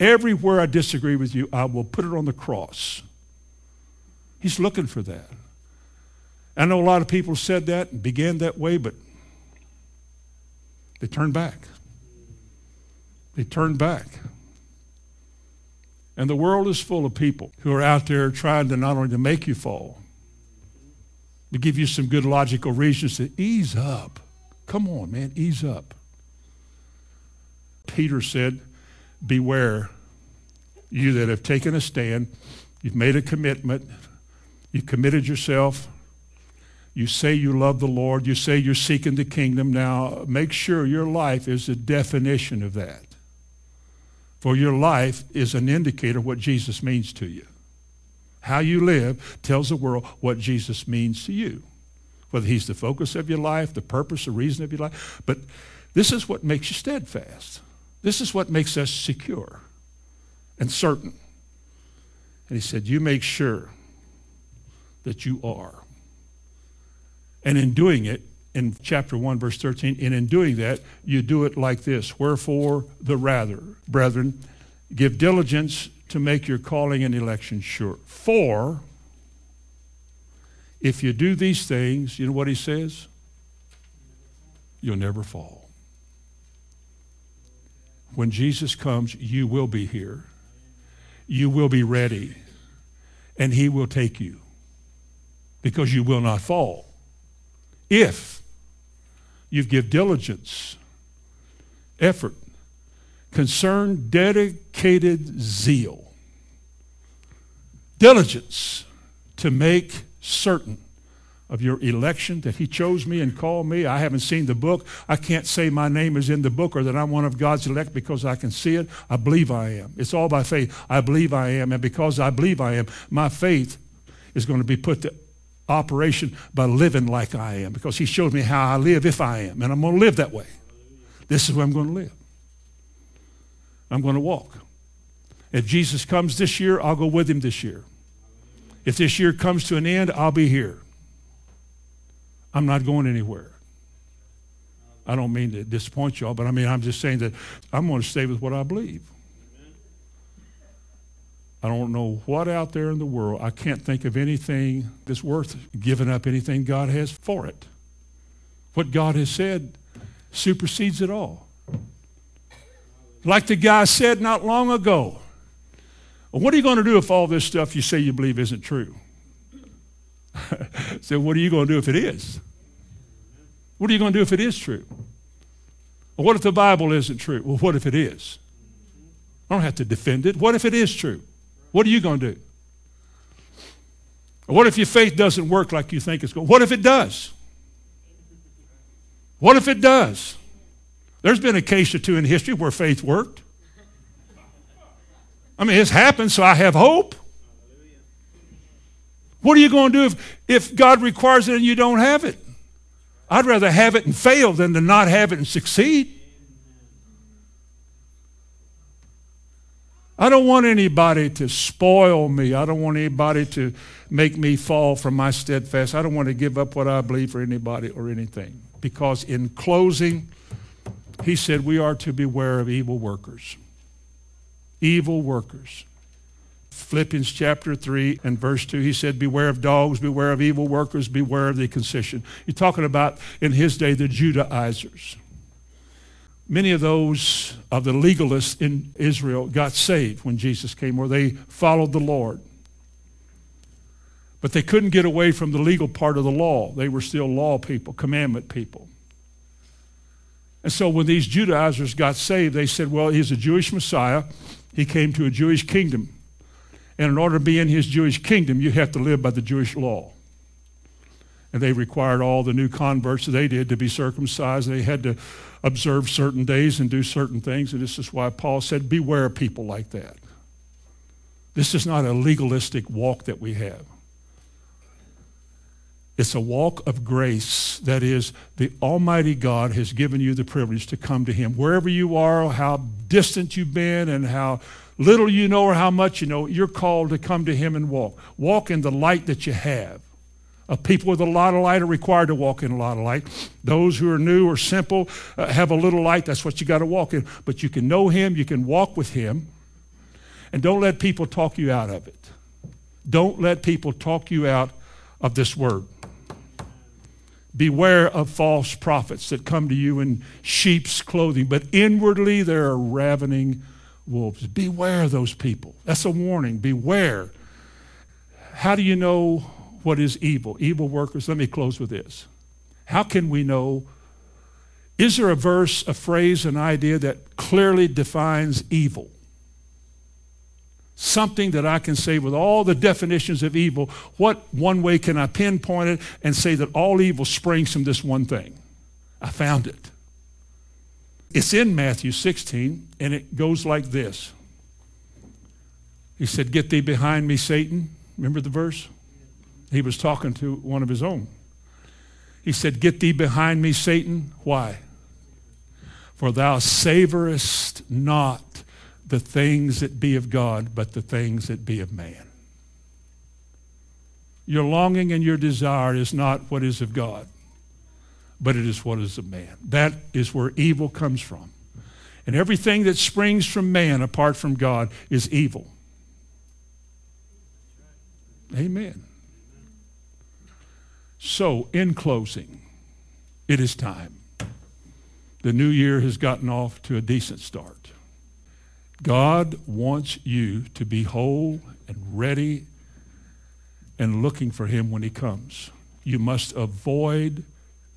S1: Everywhere I disagree with you, I will put it on the cross. He's looking for that. I know a lot of people said that and began that way, but they turned back. They turned back. And the world is full of people who are out there trying to not only to make you fall, to give you some good logical reasons to ease up. Come on, man, ease up. Peter said, Beware, you that have taken a stand, you've made a commitment, you've committed yourself, you say you love the Lord, you say you're seeking the kingdom. Now, make sure your life is a definition of that. For your life is an indicator of what Jesus means to you. How you live tells the world what Jesus means to you. Whether he's the focus of your life, the purpose, the reason of your life. But this is what makes you steadfast. This is what makes us secure and certain. And he said, You make sure that you are. And in doing it, in chapter 1, verse 13, and in doing that, you do it like this Wherefore, the rather, brethren, Give diligence to make your calling and election sure. For if you do these things, you know what he says? You'll never fall. When Jesus comes, you will be here. You will be ready. And he will take you because you will not fall. If you give diligence, effort, concern, dedicated zeal, diligence to make certain of your election that he chose me and called me. I haven't seen the book. I can't say my name is in the book or that I'm one of God's elect because I can see it. I believe I am. It's all by faith. I believe I am. And because I believe I am, my faith is going to be put to operation by living like I am because he showed me how I live if I am. And I'm going to live that way. This is where I'm going to live. I'm going to walk. If Jesus comes this year, I'll go with him this year. If this year comes to an end, I'll be here. I'm not going anywhere. I don't mean to disappoint y'all, but I mean, I'm just saying that I'm going to stay with what I believe. I don't know what out there in the world. I can't think of anything that's worth giving up anything God has for it. What God has said supersedes it all. Like the guy said not long ago, what are you going to do if all this stuff you say you believe isn't true? so, what are you going to do if it is? What are you going to do if it is true? Well, what if the Bible isn't true? Well, what if it is? I don't have to defend it. What if it is true? What are you going to do? What if your faith doesn't work like you think it's going? What if it does? What if it does? There's been a case or two in history where faith worked. I mean, it's happened, so I have hope. What are you going to do if, if God requires it and you don't have it? I'd rather have it and fail than to not have it and succeed. I don't want anybody to spoil me. I don't want anybody to make me fall from my steadfast. I don't want to give up what I believe for anybody or anything. Because in closing, he said we are to beware of evil workers evil workers. Philippians chapter 3 and verse 2, he said, Beware of dogs, beware of evil workers, beware of the concision. You're talking about, in his day, the Judaizers. Many of those of the legalists in Israel got saved when Jesus came, or they followed the Lord. But they couldn't get away from the legal part of the law. They were still law people, commandment people. And so when these Judaizers got saved, they said, Well, he's a Jewish Messiah. He came to a Jewish kingdom. And in order to be in his Jewish kingdom, you have to live by the Jewish law. And they required all the new converts that they did to be circumcised. They had to observe certain days and do certain things. And this is why Paul said, Beware of people like that. This is not a legalistic walk that we have. It's a walk of grace. That is, the Almighty God has given you the privilege to come to Him. Wherever you are, how distant you've been, and how little you know or how much you know, you're called to come to Him and walk. Walk in the light that you have. Uh, people with a lot of light are required to walk in a lot of light. Those who are new or simple uh, have a little light. That's what you got to walk in. But you can know Him, you can walk with Him, and don't let people talk you out of it. Don't let people talk you out of this word. Beware of false prophets that come to you in sheep's clothing, but inwardly they are ravening wolves. Beware those people. That's a warning. Beware. How do you know what is evil? Evil workers. Let me close with this. How can we know? Is there a verse, a phrase, an idea that clearly defines evil? Something that I can say with all the definitions of evil, what one way can I pinpoint it and say that all evil springs from this one thing? I found it. It's in Matthew 16, and it goes like this. He said, Get thee behind me, Satan. Remember the verse? He was talking to one of his own. He said, Get thee behind me, Satan. Why? For thou savorest not the things that be of God, but the things that be of man. Your longing and your desire is not what is of God, but it is what is of man. That is where evil comes from. And everything that springs from man apart from God is evil. Amen. So, in closing, it is time. The new year has gotten off to a decent start. God wants you to be whole and ready and looking for Him when He comes. You must avoid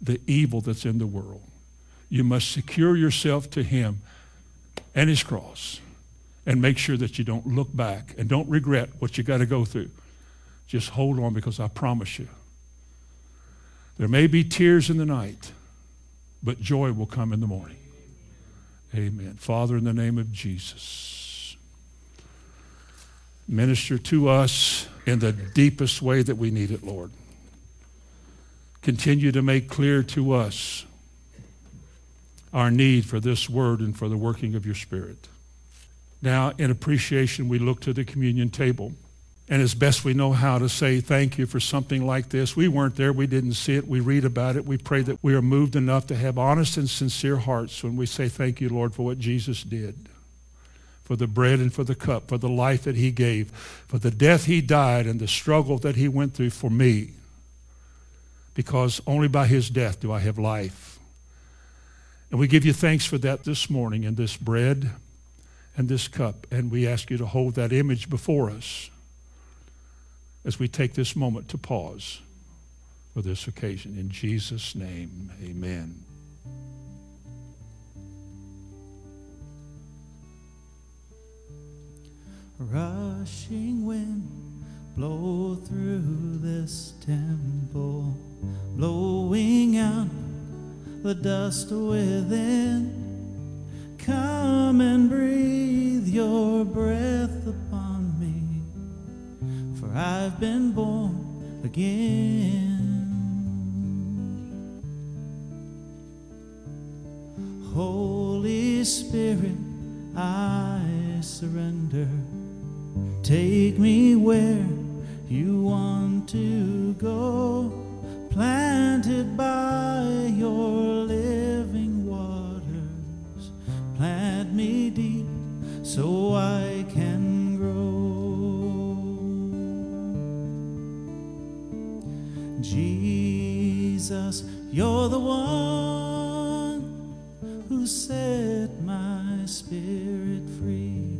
S1: the evil that's in the world. You must secure yourself to Him and His cross and make sure that you don't look back and don't regret what you got to go through. Just hold on because I promise you, there may be tears in the night, but joy will come in the morning. Amen. Father, in the name of Jesus, minister to us in the deepest way that we need it, Lord. Continue to make clear to us our need for this word and for the working of your Spirit. Now, in appreciation, we look to the communion table. And as best we know how to say thank you for something like this. We weren't there. We didn't see it. We read about it. We pray that we are moved enough to have honest and sincere hearts when we say thank you, Lord, for what Jesus did, for the bread and for the cup, for the life that he gave, for the death he died and the struggle that he went through for me. Because only by his death do I have life. And we give you thanks for that this morning in this bread and this cup. And we ask you to hold that image before us as we take this moment to pause for this occasion. In Jesus' name, amen.
S2: Rushing wind, blow through this temple, blowing out the dust within. Come and breathe your breath upon I've been born again. Holy Spirit, I surrender. Take me where you want to go, planted by your living waters. Plant me deep so I can Jesus, you're the one who set my spirit free.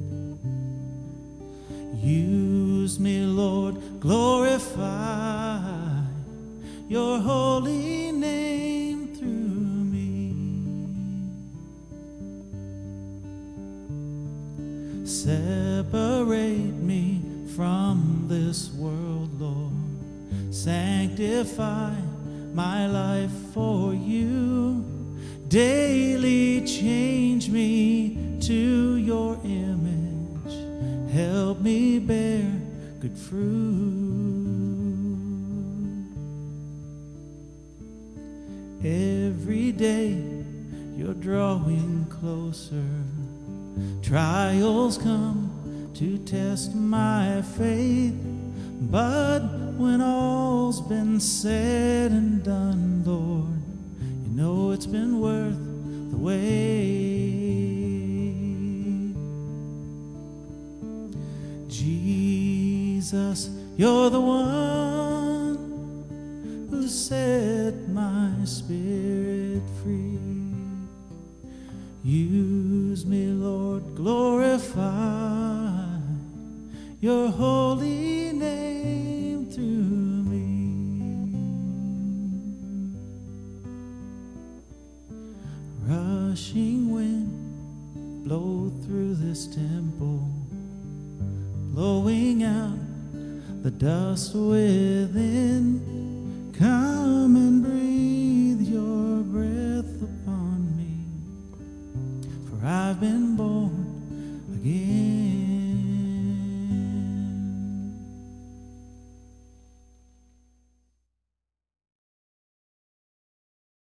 S2: Use me, Lord, glorify your holy name through me. Separate me from this world, Lord. Sanctify my